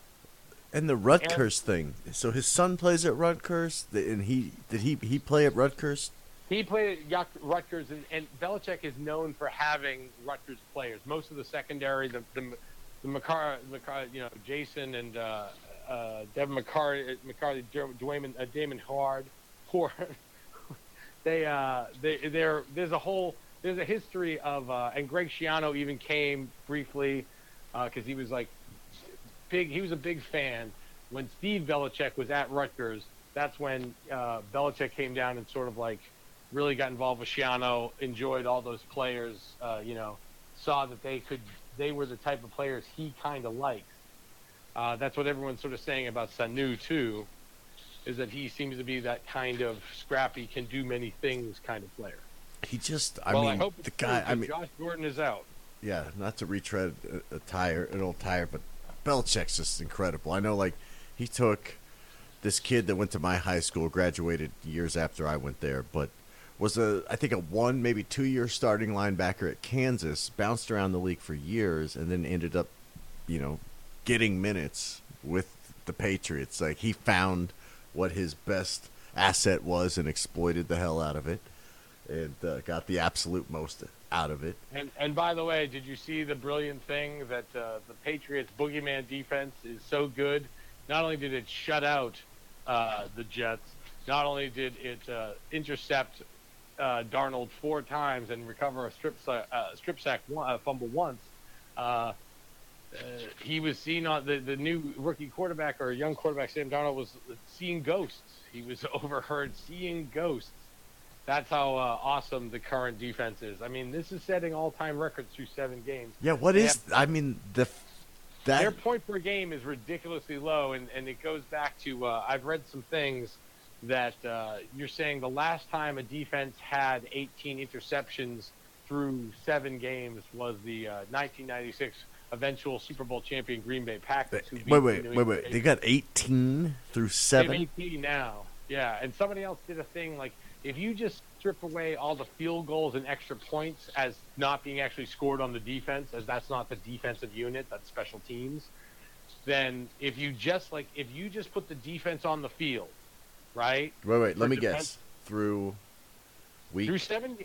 And the Rutgers thing. So his son plays at Rutgers, and he did he he play at Rutgers? He played at Rutgers, and, and Belichick is known for having Rutgers players. Most of the secondary, the the, the McCar, McCar, you know, Jason and uh, uh, Devin McCourty, McCourty, Dwayne, uh, Damon Hard, Horde. they uh, they they're there's a whole there's a history of uh, and Greg Schiano even came briefly because he was like big. He was a big fan when Steve Belichick was at Rutgers. That's when uh, Belichick came down and sort of like really got involved with Schiano. Enjoyed all those players. Uh, you know, saw that they could. They were the type of players he kind of likes. Uh, that's what everyone's sort of saying about Sanu too, is that he seems to be that kind of scrappy, can do many things kind of player. He just I well, mean I hope the guy true, I mean Josh Gordon is out. yeah, not to retread a, a tire, an old tire, but Belichick's just incredible. I know, like, he took this kid that went to my high school, graduated years after I went there, but was a, I think, a one, maybe two year starting linebacker at Kansas, bounced around the league for years, and then ended up, you know, getting minutes with the Patriots. Like, he found what his best asset was and exploited the hell out of it and uh, got the absolute most out of it. And and by the way, did you see the brilliant thing that uh, the Patriots boogeyman defense is so good? Not only did it shut out uh, the Jets, not only did it uh, intercept uh, Darnold four times and recover a strip sa- uh, strip sack uh, fumble once. Uh, uh, he was seen on the, the new rookie quarterback or young quarterback Sam Darnold was seeing ghosts. He was overheard seeing ghosts. That's how uh, awesome the current defense is. I mean, this is setting all-time records through seven games. Yeah, what is? I mean, the that Their point per game is ridiculously low, and, and it goes back to uh, I've read some things that uh, you're saying the last time a defense had 18 interceptions through seven games was the uh, 1996 eventual Super Bowl champion Green Bay Packers. Wait, wait, wait, wait. They got 18 through seven. 18 now. Yeah, and somebody else did a thing like if you just strip away all the field goals and extra points as not being actually scored on the defense, as that's not the defensive unit, that's special teams. Then if you just like if you just put the defense on the field, right? Wait, wait. Let me defense- guess. Through week Through seven,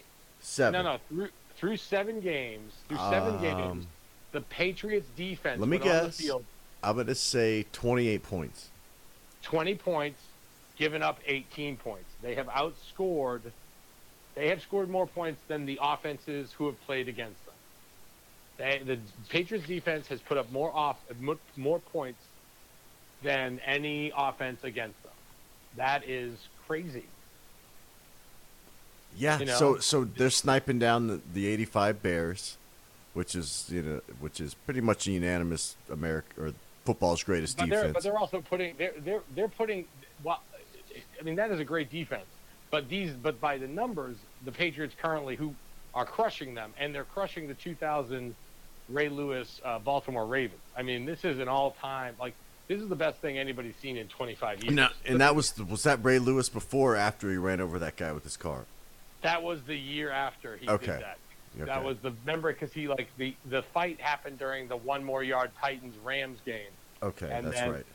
seven. no, no, through through seven games, through seven Um, games, the Patriots defense let me went on the guess. field I'm gonna say 28 points. 20 points, given up 18 points. They have outscored, they have scored more points than the offenses who have played against them. They, the Patriots defense has put up more off more points than any offense against them. That is crazy. Yeah. You know? So so they're sniping down the, the 85 Bears, which is you know which is pretty much a unanimous America or football's greatest But they're, defense. but they're also putting they're they're they're putting well, I mean that is a great defense. But these but by the numbers, the Patriots currently who are crushing them and they're crushing the 2000 Ray Lewis uh, Baltimore Ravens. I mean this is an all time like this is the best thing anybody's seen in 25 years. Now, and that was was that Ray Lewis before or after he ran over that guy with his car? That was the year after he Okay. did that. That was the remember because he like the the fight happened during the one more yard Titans Rams game. Okay, And that's then- right.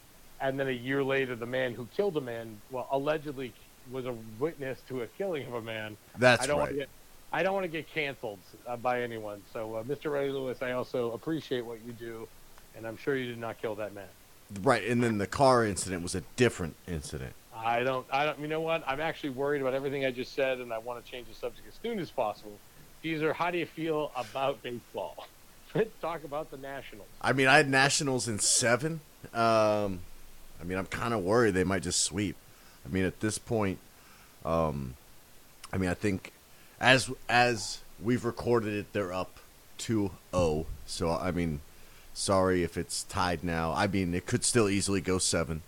and then a year later, the man who killed a man, well, allegedly was a witness to a killing of a man. That's I don't right. Want to get, I don't want to get canceled uh, by anyone. So, uh, Mr. Ray Lewis, I also appreciate what you do, and I'm sure you did not kill that man. right, and then the car incident was a different incident. I don't. I don't. You know what? I'm actually worried about everything I just said, and I want to change the subject as soon as possible. Caesar, how do you feel about baseball? Let's talk about the Nationals. I mean, I had Nationals in seven. Um, I mean, I'm kind of worried they might just sweep. I mean, at this point, um, I mean, I think as as we've recorded it, they're up 2-0. So I mean, sorry if it's tied now. I mean, it could still easily go seven,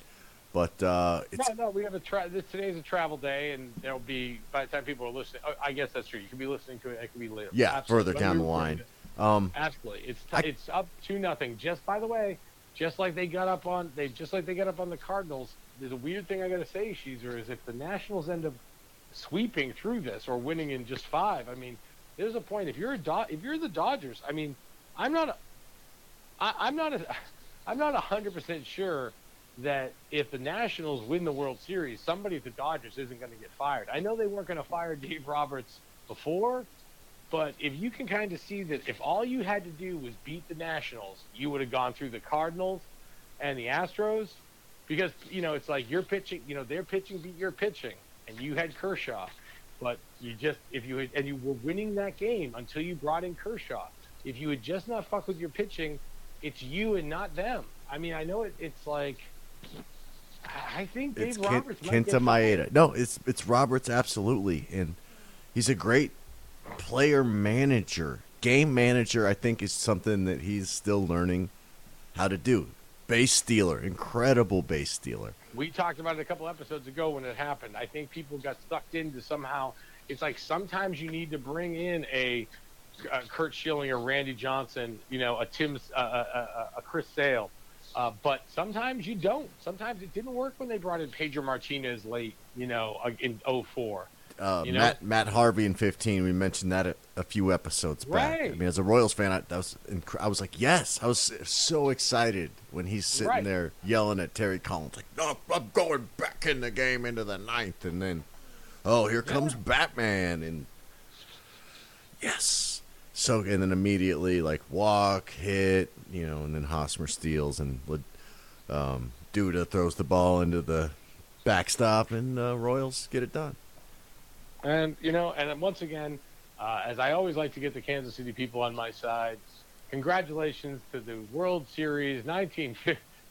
but uh, it's no, no, we have a tra- this, today's a travel day, and there'll be by the time people are listening. oh, I guess that's true. You could be listening to it. It could be later. yeah Absolutely. further down the line. Um, Absolutely, it's t- I- it's up to nothing. Just by the way, just like they got up on they just like they got up on the Cardinals. There's a weird thing I got to say, Sheezer, is if the Nationals end up sweeping through this or winning in just five, I mean, there's a point. If you're a Do- if you're the Dodgers, I mean, I'm not. A, I, I'm not. A, I'm not a hundred percent sure that if the Nationals win the World Series, somebody at the Dodgers isn't going to get fired. I know they weren't going to fire Dave Roberts before, but if you can kind of see that if all you had to do was beat the Nationals, you would have gone through the Cardinals and the Astros because you know it's like you're pitching, you know their pitching beat your pitching, and you had Kershaw, but you just if you had, and you were winning that game until you brought in Kershaw. If you had just not fucked with your pitching, it's you and not them. I mean, I know it, it's like I I think Dave it's Roberts might get Kenta Maeda. No, it's it's Roberts absolutely, and he's a great player manager, game manager. I think is something that he's still learning how to do. Base stealer, incredible base stealer. we talked about it a couple episodes ago when it happened. I think people got sucked into somehow. It's like sometimes you need to bring in a, a Curt Schilling or Randy Johnson, you know, a Tim, uh, a, a, a Chris Sale, uh, but sometimes you don't. Sometimes it didn't work when they brought in Pedro Martinez late, you know, uh, in 04. Uh, You know? Matt Matt Harvey in 15. We mentioned that a, a few episodes back. Right. I mean, as a Royals fan, I, that was inc- I was like, yes, I was so excited when he's sitting Right. there yelling at Terry Collins, like, no, I'm going back in the game into the ninth, and then, oh, here comes Batman, and yes. So and then immediately like walk, hit, you know, and then Hosmer steals and um, Duda throws the ball into the backstop, and uh, Royals get it done. And you know, and once again, uh, as I always like to get the Kansas City people on my side, congratulations to the World Series 19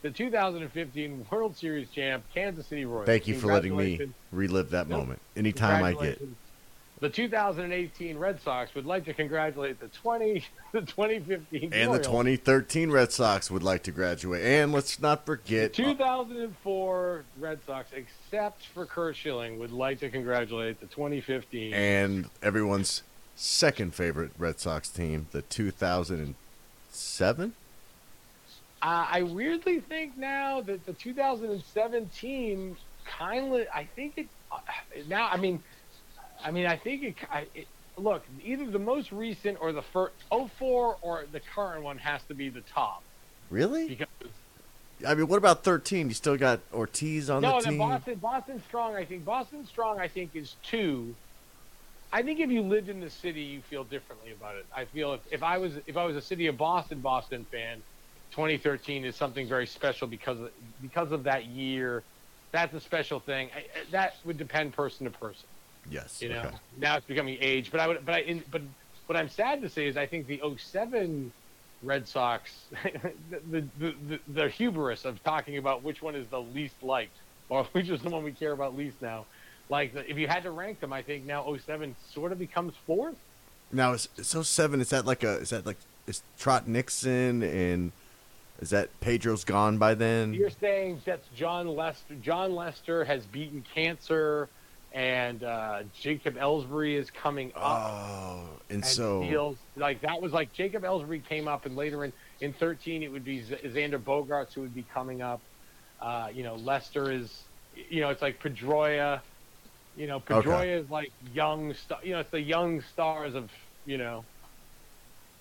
the 2015 World Series champ Kansas City Royals. Thank you for letting me relive that moment anytime I get. The 2018 Red Sox would like to congratulate the 20 the 2015 And the 2013 Red Sox would like to graduate. And let's not forget. the 2004 Red Sox, except for Curt Schilling, would like to congratulate the 2015. and everyone's second favorite Red Sox team, the 2007. Uh, I weirdly think now that the 2017 kind of, I think it uh, now. I mean, I mean, I think it, I, it. Look, either the most recent or the first 04 or the current one has to be the top Really? because I mean, what about 13? You still got Ortiz on no, the team. Boston, Boston Strong. I think Boston Strong. I think is two. I think if you lived in the city, you feel differently about it. I feel if, if I was if I was a city of Boston Boston fan, 2013 is something very special because of, because of that year. That's a special thing. I- that would depend person to person. Yes. You know, okay. now it's becoming age. But I would, but I, in, but what I'm sad to say is I think the 07 Red Sox, the, the, the, the hubris of talking about which one is the least liked or which is the one we care about least now. Like if you had to rank them, I think now 07 sort of becomes fourth. Now, is, so oh seven, is that like a, is that like, is Trot Nixon and is that Pedro's gone by then? You're saying that's Jon Lester. Jon Lester has beaten cancer, and uh, Jacob Ellsbury is coming up. Oh, and, and so. steals like that was like Jacob Ellsbury came up, and later in in 13 it would be Z- Xander Bogaerts who would be coming up. Uh, you know, Lester is, you know, it's like Pedroia. You know, Pedroia Okay. is like young star. You know, it's the young stars of you know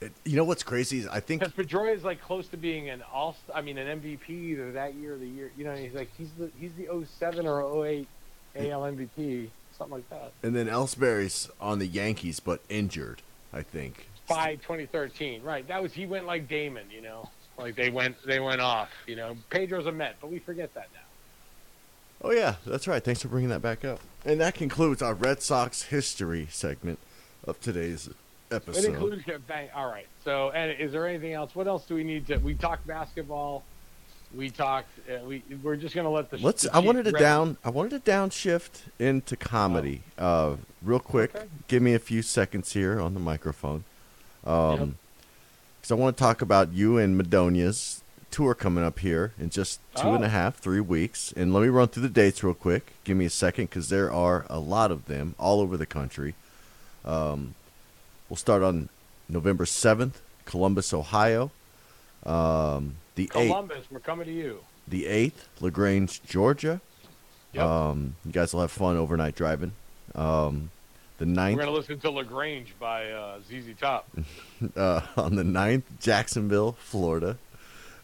it- you know what's crazy? is I think because Pedroia is like close to being an all. I mean, an MVP either that year or the year. You know, he's like he's the he's the 07 or 08 AL MVP, something like that. And then Ellsbury's on the Yankees, but injured. I think. By 2013, right? That was he went like Damon, you know. Like they went they went off. You know, Pedro's a Met, but we forget that now. Oh yeah, that's right. Thanks for bringing that back up. And that concludes our Red Sox history segment of today's episode. It includes bang. All right. So, and is there anything else? What else do we need to? We talked basketball. We talked. Uh, we we're just gonna let the. Let's. the I wanted to down. I wanted to downshift into comedy. Uh, real quick. Okay. Give me a few seconds here on the microphone. Um, Yep. because I want to talk about you and Madonia's tour coming up here in just two and a Oh. half, three weeks. And let me run through the dates real quick. Give me a second because there are a lot of them all over the country. Um, we'll start on November seventh, Columbus, Ohio. Um, the eighth, Columbus. We're coming to you. the eighth, Lagrange, Georgia. Yep. Um, you guys will have fun overnight driving. Um, the We're gonna listen to Lagrange by uh, ZZ Top. uh, on the 9th, Jacksonville, Florida.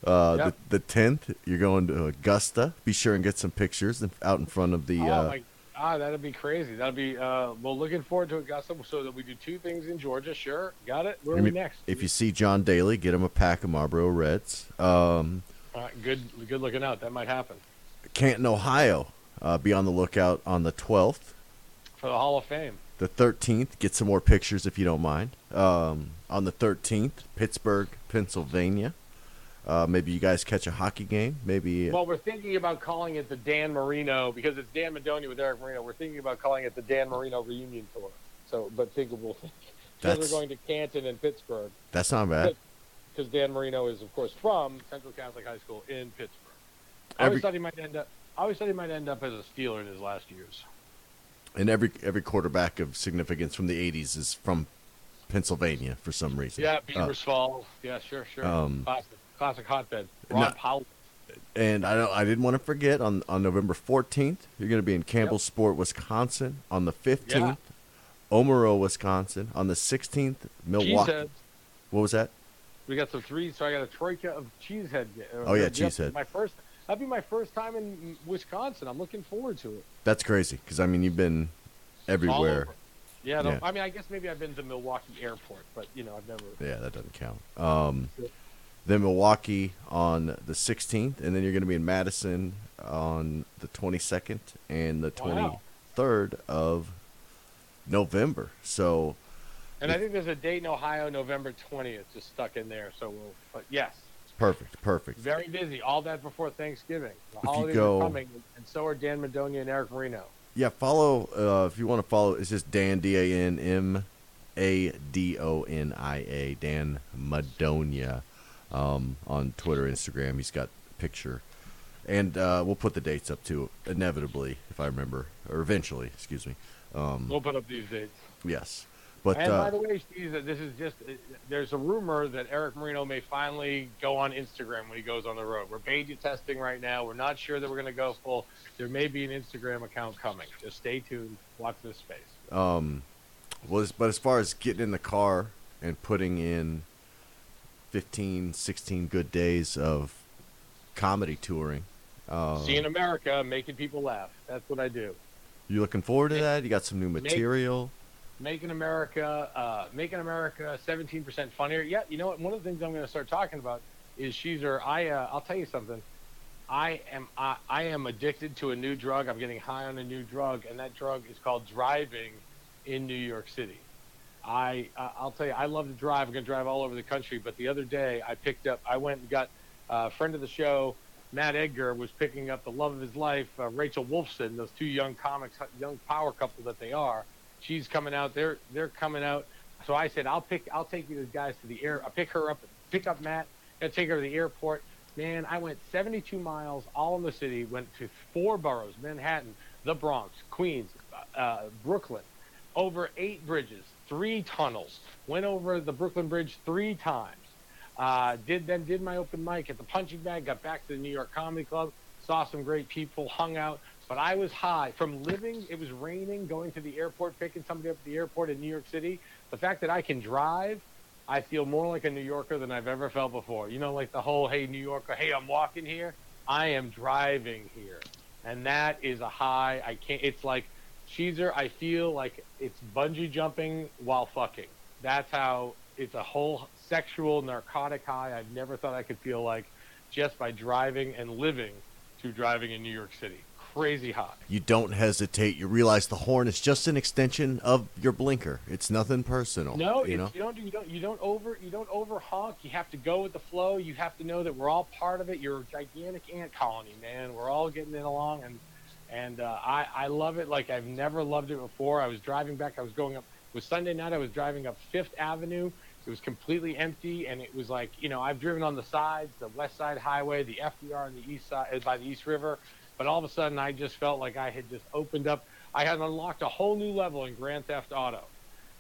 Uh, Yep. The the tenth, you're going to Augusta. Be sure and get some pictures out in front of the. oh uh, my, ah, that'd be crazy. That'd be. Uh, well, looking forward to it, Augusta, so that we do two things in Georgia. Sure, got it. Where are we next? If you see John Daly, get him a pack of Marlboro Reds. Um, All right, good, good looking out. That might happen Canton, Ohio. Uh, be on the lookout on the twelfth. for the Hall of Fame. The thirteenth, get some more pictures if you don't mind. Um, on the thirteenth, Pittsburgh, Pennsylvania. Uh, maybe you guys catch a hockey game. Maybe Well, we're thinking about calling it the Dan Marino because it's Dan Madonia with Eric Marino. We're thinking about calling it the Dan Marino reunion tour. So, but think we'll think because we're going to Canton and Pittsburgh that's not bad. because Dan Marino is, of course, from Central Catholic High School in Pittsburgh. I Every- always thought he might end up. I always thought he might end up as a Steeler in his last years. And every every quarterback of significance from the '80s is from Pennsylvania for some reason. Yeah, Uh, Falls. Yeah, sure, sure. um, classic, classic hotbed. Ron No- Powell. and I don't, I didn't want to forget on on November 14th, you're going to be in Campbellsport, Wisconsin. On the 15th, Omro, Wisconsin. On the 16th, Milwaukee. Cheeseheads. What was that? We got some threes, so I got a troika of cheesehead. Oh, yeah, yep, Cheesehead. My first. That'd be my first time in Wisconsin. I'm looking forward to it. That's crazy because I mean you've been everywhere. Yeah, Yeah. I mean, I guess maybe I've been to Milwaukee Airport, but you know, I've never. Yeah, that doesn't count. Um, then Milwaukee on the 16th, and then you're going to be in Madison on the 22nd and the Wow. 23rd of November. So And I think there's a date in Ohio, November 20th, just stuck in there. So we'll. But yes, perfect, perfect. very busy. All that before Thanksgiving. The you holidays go- are coming, and so are Dan Madonia and Eric Marino. Yeah, follow uh, if you want to follow. It's just Dan D A N M A D O N I A Dan Madonia um, on Twitter, Instagram. He's got a picture, and uh, we'll put the dates up too. Inevitably, if I remember, or eventually, excuse me. Um, We'll put up these dates. yes, but and uh, by the way, Steve, this is just uh, there's a rumor that Eric Marino may finally go on Instagram when he goes on the road. We're beta testing right now. We're not sure that we're going to go full. There may be an Instagram account coming. Just stay tuned. Watch this space. um, was but as far as getting in the car and putting in 15, 16 good days of comedy touring. Uh, Seeing America, making people laugh. That's what I do. You looking forward to that? You got some new Make- material. Making America, uh, making America 17% funnier. Yeah, you know what? One of the things I'm going to start talking about is Sheezer. I, uh, I'll tell you something. I am, I, I am addicted to a new drug. I'm getting high on a new drug, and that drug is called driving in New York City. I, uh, I'll tell you, I love to drive. I'm to drive all over the country. But the other day, I picked up, I went and got uh, a friend of the show, Matt Edgar, was picking up the love of his life, uh, Rachel Wolfson, those two young comics, young power couple that they are. She's coming out. They're they're coming out. So I said, I'll pick, I'll take you guys to the air. I'll pick her up, pick up Matt, and take her to the airport. Man, I went 72 miles all in the city. Went to four boroughs: Manhattan, the Bronx, Queens, uh, Brooklyn, over eight bridges, three tunnels. Went over the Brooklyn Bridge three times. Uh, did then did my open mic at the Punching Bag. Got back to the New York Comedy Club. Saw some great people. Hung out. But I was high from living. It was raining. Going to the airport, picking somebody up at the airport in New York City. The fact that I can drive, I feel more like a New Yorker than I've ever felt before. You know, like the whole "Hey, New Yorker, hey, I'm walking here." I am driving here, and that is a high. I can't. It's like Cheezer. I feel like it's bungee jumping while fucking. That's how it's a whole sexual narcotic high I've never thought I could feel like just by driving and living through driving in New York City. Crazy high. You don't hesitate. You realize the horn is just an extension of your blinker. It's nothing personal. No, you know. you don't. You don't. You don't over. You don't over honk. You have to go with the flow. You have to know that we're all part of it. You're a gigantic ant colony, man. We're all getting in along, and and uh, I I love it like I've never loved it before. I was driving back. I was going up. It was Sunday night. I was driving up Fifth Avenue. It was completely empty, and it was like you know I've driven on the sides, the West Side Highway, the FDR on the east side uh, by the East River, but all of a sudden I just felt like I had just opened up. I had unlocked a whole new level in Grand Theft Auto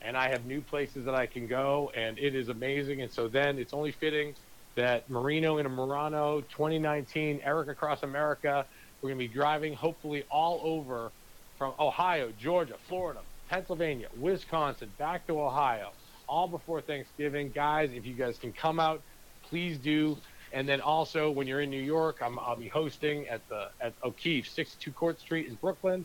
and I have new places that I can go, and it is amazing. And so then it's only fitting that Marino in a Murano 2019, Eric Across America, we're going to be driving hopefully all over from Ohio, Georgia, Florida, Pennsylvania, Wisconsin, back to Ohio, all before Thanksgiving. Guys, if you guys can come out, please do. And then also when you're in New York, I'm, I'll be hosting at the at O'Keefe, 62 Court Street in Brooklyn.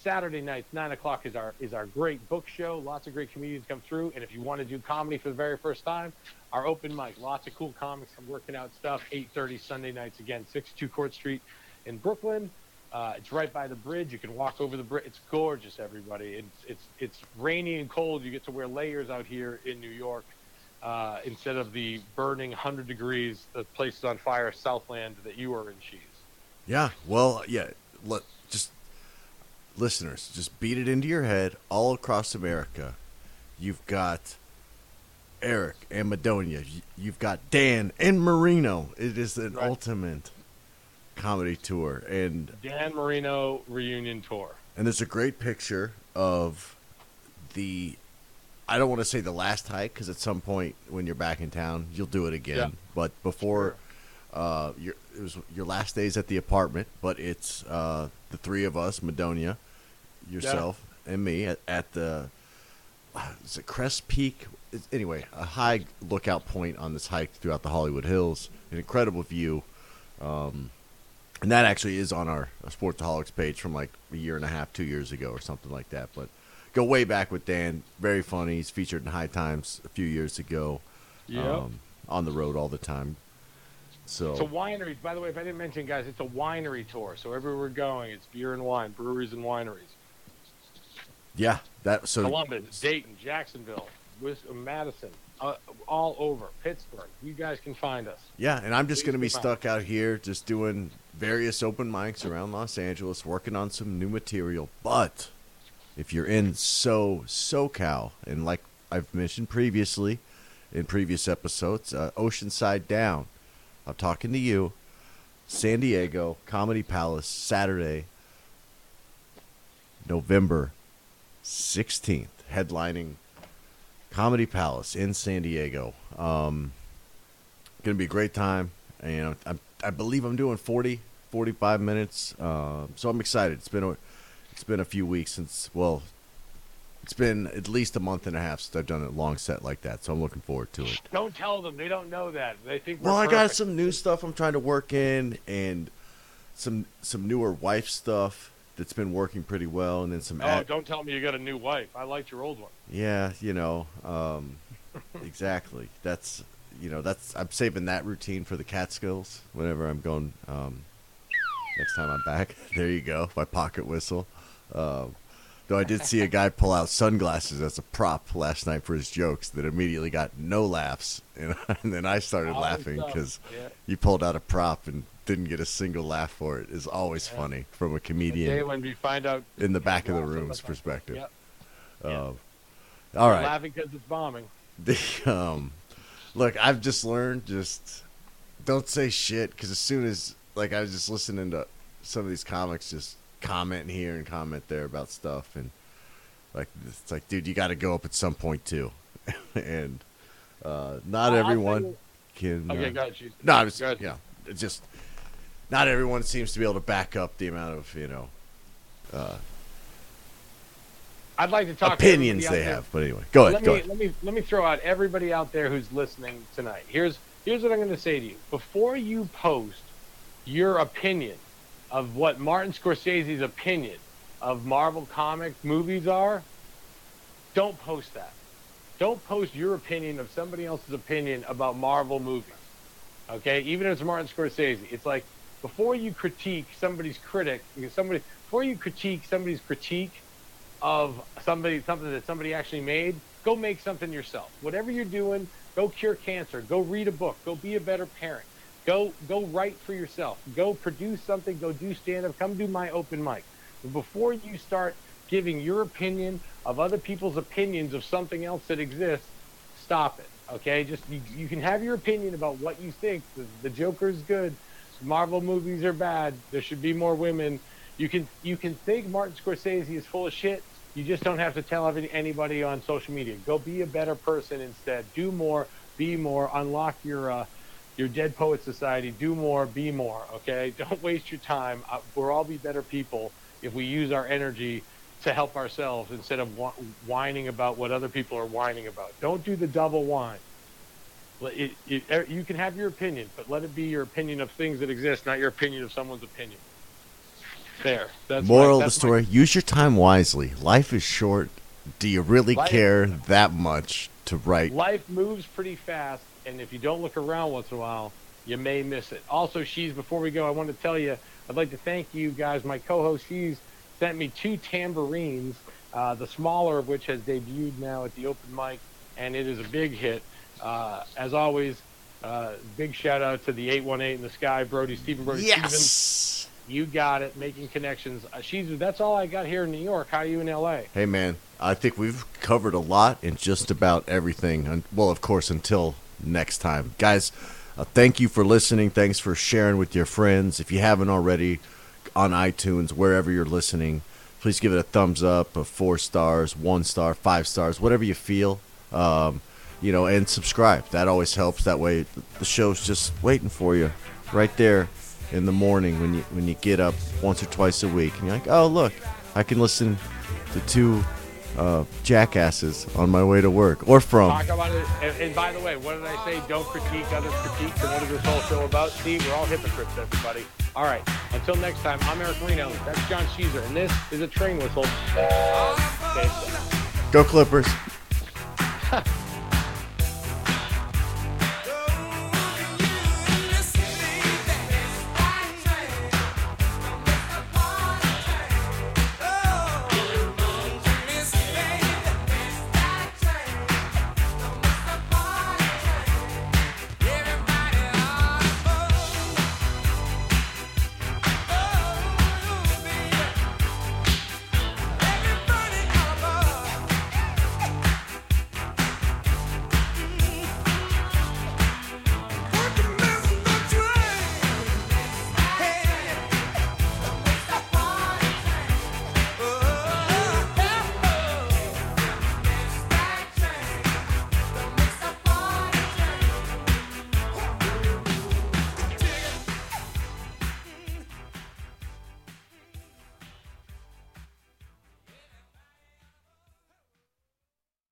Saturday nights, nine o'clock is our is our great book show. Lots of great comedians come through, and if you want to do comedy for the very first time, our open mic, lots of cool comics. I'm working out stuff. 8:30 Sunday nights again, 62 Court Street in Brooklyn. Uh, it's right by the bridge. You can walk over the bridge. It's gorgeous, everybody. It's it's it's rainy and cold. You get to wear layers out here in New York uh, instead of the burning 100 degrees, the place is on fire, Southland that you are in, Cheese. Yeah. Well, yeah. Let just listeners just beat it into your head. All across America, you've got Eric and Madonia. You've got Dan and Marino. It is an Right. ultimate comedy tour, and Dan Marino reunion tour. and there's a great picture of the. I don't want to say the last hike because at some point when you're back in town, you'll do it again. Yeah. But before, uh, your it was your last days at the apartment. But it's uh, the three of us, Madonia, yourself, and me at, at the. Is it Crest Peak? It's- Anyway, a high lookout point on this hike throughout the Hollywood Hills. An incredible view. Um, and that actually is on our Sportsaholics page from like a year and a half, two years ago, or something like that. But go way back with Dan. Very funny. He's featured in High Times a few years ago. Yep. Um, on the road all the time. So It's a winery. By the way, if I didn't mention, guys, it's a winery tour. So everywhere we're going, it's beer and wine, breweries and wineries. yeah, that so Columbus, Dayton, Jacksonville, Madison, uh, all over Pittsburgh. You guys can find us. yeah, and I'm just going to be stuck out here, just doing various open mics around Los Angeles, working on some new material. But if you're in so SoCal, and like I've mentioned previously in previous episodes, uh, Oceanside Down, I'm talking to you, San Diego Comedy Palace, Saturday, November 16th, headlining Comedy Palace in San Diego. Um, gonna be a great time. And, know, I, believe I'm doing 40, 45 minutes. Uh, so I'm excited. It's been a, it's been a few weeks since. Well, it's been at least a month and a half since I've done a long set like that. So I'm looking forward to it. Don't tell them. They don't know that. They think. Well, we're I got some new stuff I'm trying to work in, and some some newer wife stuff that's been working pretty well, and then some. Oh, ad- don't tell me you got a new wife. I liked your old one. Yeah, you know, um, exactly. That's you know, that's I'm saving that routine for the Catskills whenever I'm going. Um, next time I'm back, there you go, my pocket whistle. Um, though I did see a guy pull out sunglasses as a prop last night for his jokes that immediately got no laughs, and, and then I started Always laughing because Yeah. he pulled out a prop and didn't get a single laugh for it. Is always funny from a The comedian when we find out in the back of the room's the- perspective. Yep. Um, all right. laughing because it's bombing. The um, look, I've just learned just don't say shit because as soon as like I was just listening to some of these comics, just comment here and comment there about stuff, and like it's like, dude, you got to go up at some point too, and uh, not I'll everyone can. Okay, uh, go ahead, Chief. No, I was Go ahead. yeah, just not everyone seems to be able to back up the amount of you know uh, I'd like to talk to opinions everybody they have. But anyway, go ahead. let go me ahead. let me let me throw out everybody out there who's listening tonight. Here's here's what I'm going to say to you. Before you post your opinion of what Martin Scorsese's opinion of Marvel comic movies are, don't post that. don't post your opinion of somebody else's opinion about Marvel movies. Okay, even if it's Martin Scorsese, it's like before you critique somebody's critic, because somebody before you critique somebody's critique of somebody something that somebody actually made, go make something yourself. Whatever you're doing, go cure cancer, go read a book, go be a better parent, go go write for yourself, go produce something, go do stand up, come do my open mic. But before you start giving your opinion of other people's opinions of something else that exists, stop it. Okay, just you, you can have your opinion about what you think. The, the Joker's good. Marvel movies are bad. There should be more women. You can you can think Martin Scorsese is full of shit. You just don't have to tell anybody on social media. Go be a better person instead. Do more. Be more. Unlock your uh, your Dead Poet Society. Do more. Be more. Okay. Don't waste your time. Uh, we'll all be better people if we use our energy to help ourselves instead of wh- whining about what other people are whining about. Don't do the double whine. It, it, you can have your opinion, but let it be your opinion of things that exist, not your opinion of someone's opinion. There. That's my- Moral of the that's my- story: Use your time wisely. Life is short. Do you really Life- care that much to write? life moves pretty fast, and if you don't look around once in a while, you may miss it. Also, she's before we go, I want to tell you, I'd like to thank you guys. My co-host, she's sent me two tambourines, uh, the smaller of which has debuted now at the open mic, and it is a big hit. Uh, as always, uh, big shout out to the 818 in the sky, Brody Stephen Brody Stevens. You got it, making connections. Uh, she's that's all I got here in New York. How are you in LA? Hey man, I think we've covered a lot in just about everything. Well, of course, until next time, guys. Uh, thank you for listening. Thanks for sharing with your friends. If you haven't already, on iTunes, wherever you're listening, please give it a thumbs up, a four stars, one star, five stars, whatever you feel. Um, you know, and subscribe. That always helps. That way, the show's just waiting for you, right there in the morning when you when you get up once or twice a week. And you're like, oh look, I can listen to two uh, jackasses on my way to work or from. Talk about it. And, and by the way, what did I say? Don't critique others' critiques. And what is this whole show about? See, we're all hypocrites, everybody. All right. Until next time, I'm Eric Marino. That's Jon Sheezer. And this is a train whistle. Okay. Go Clippers.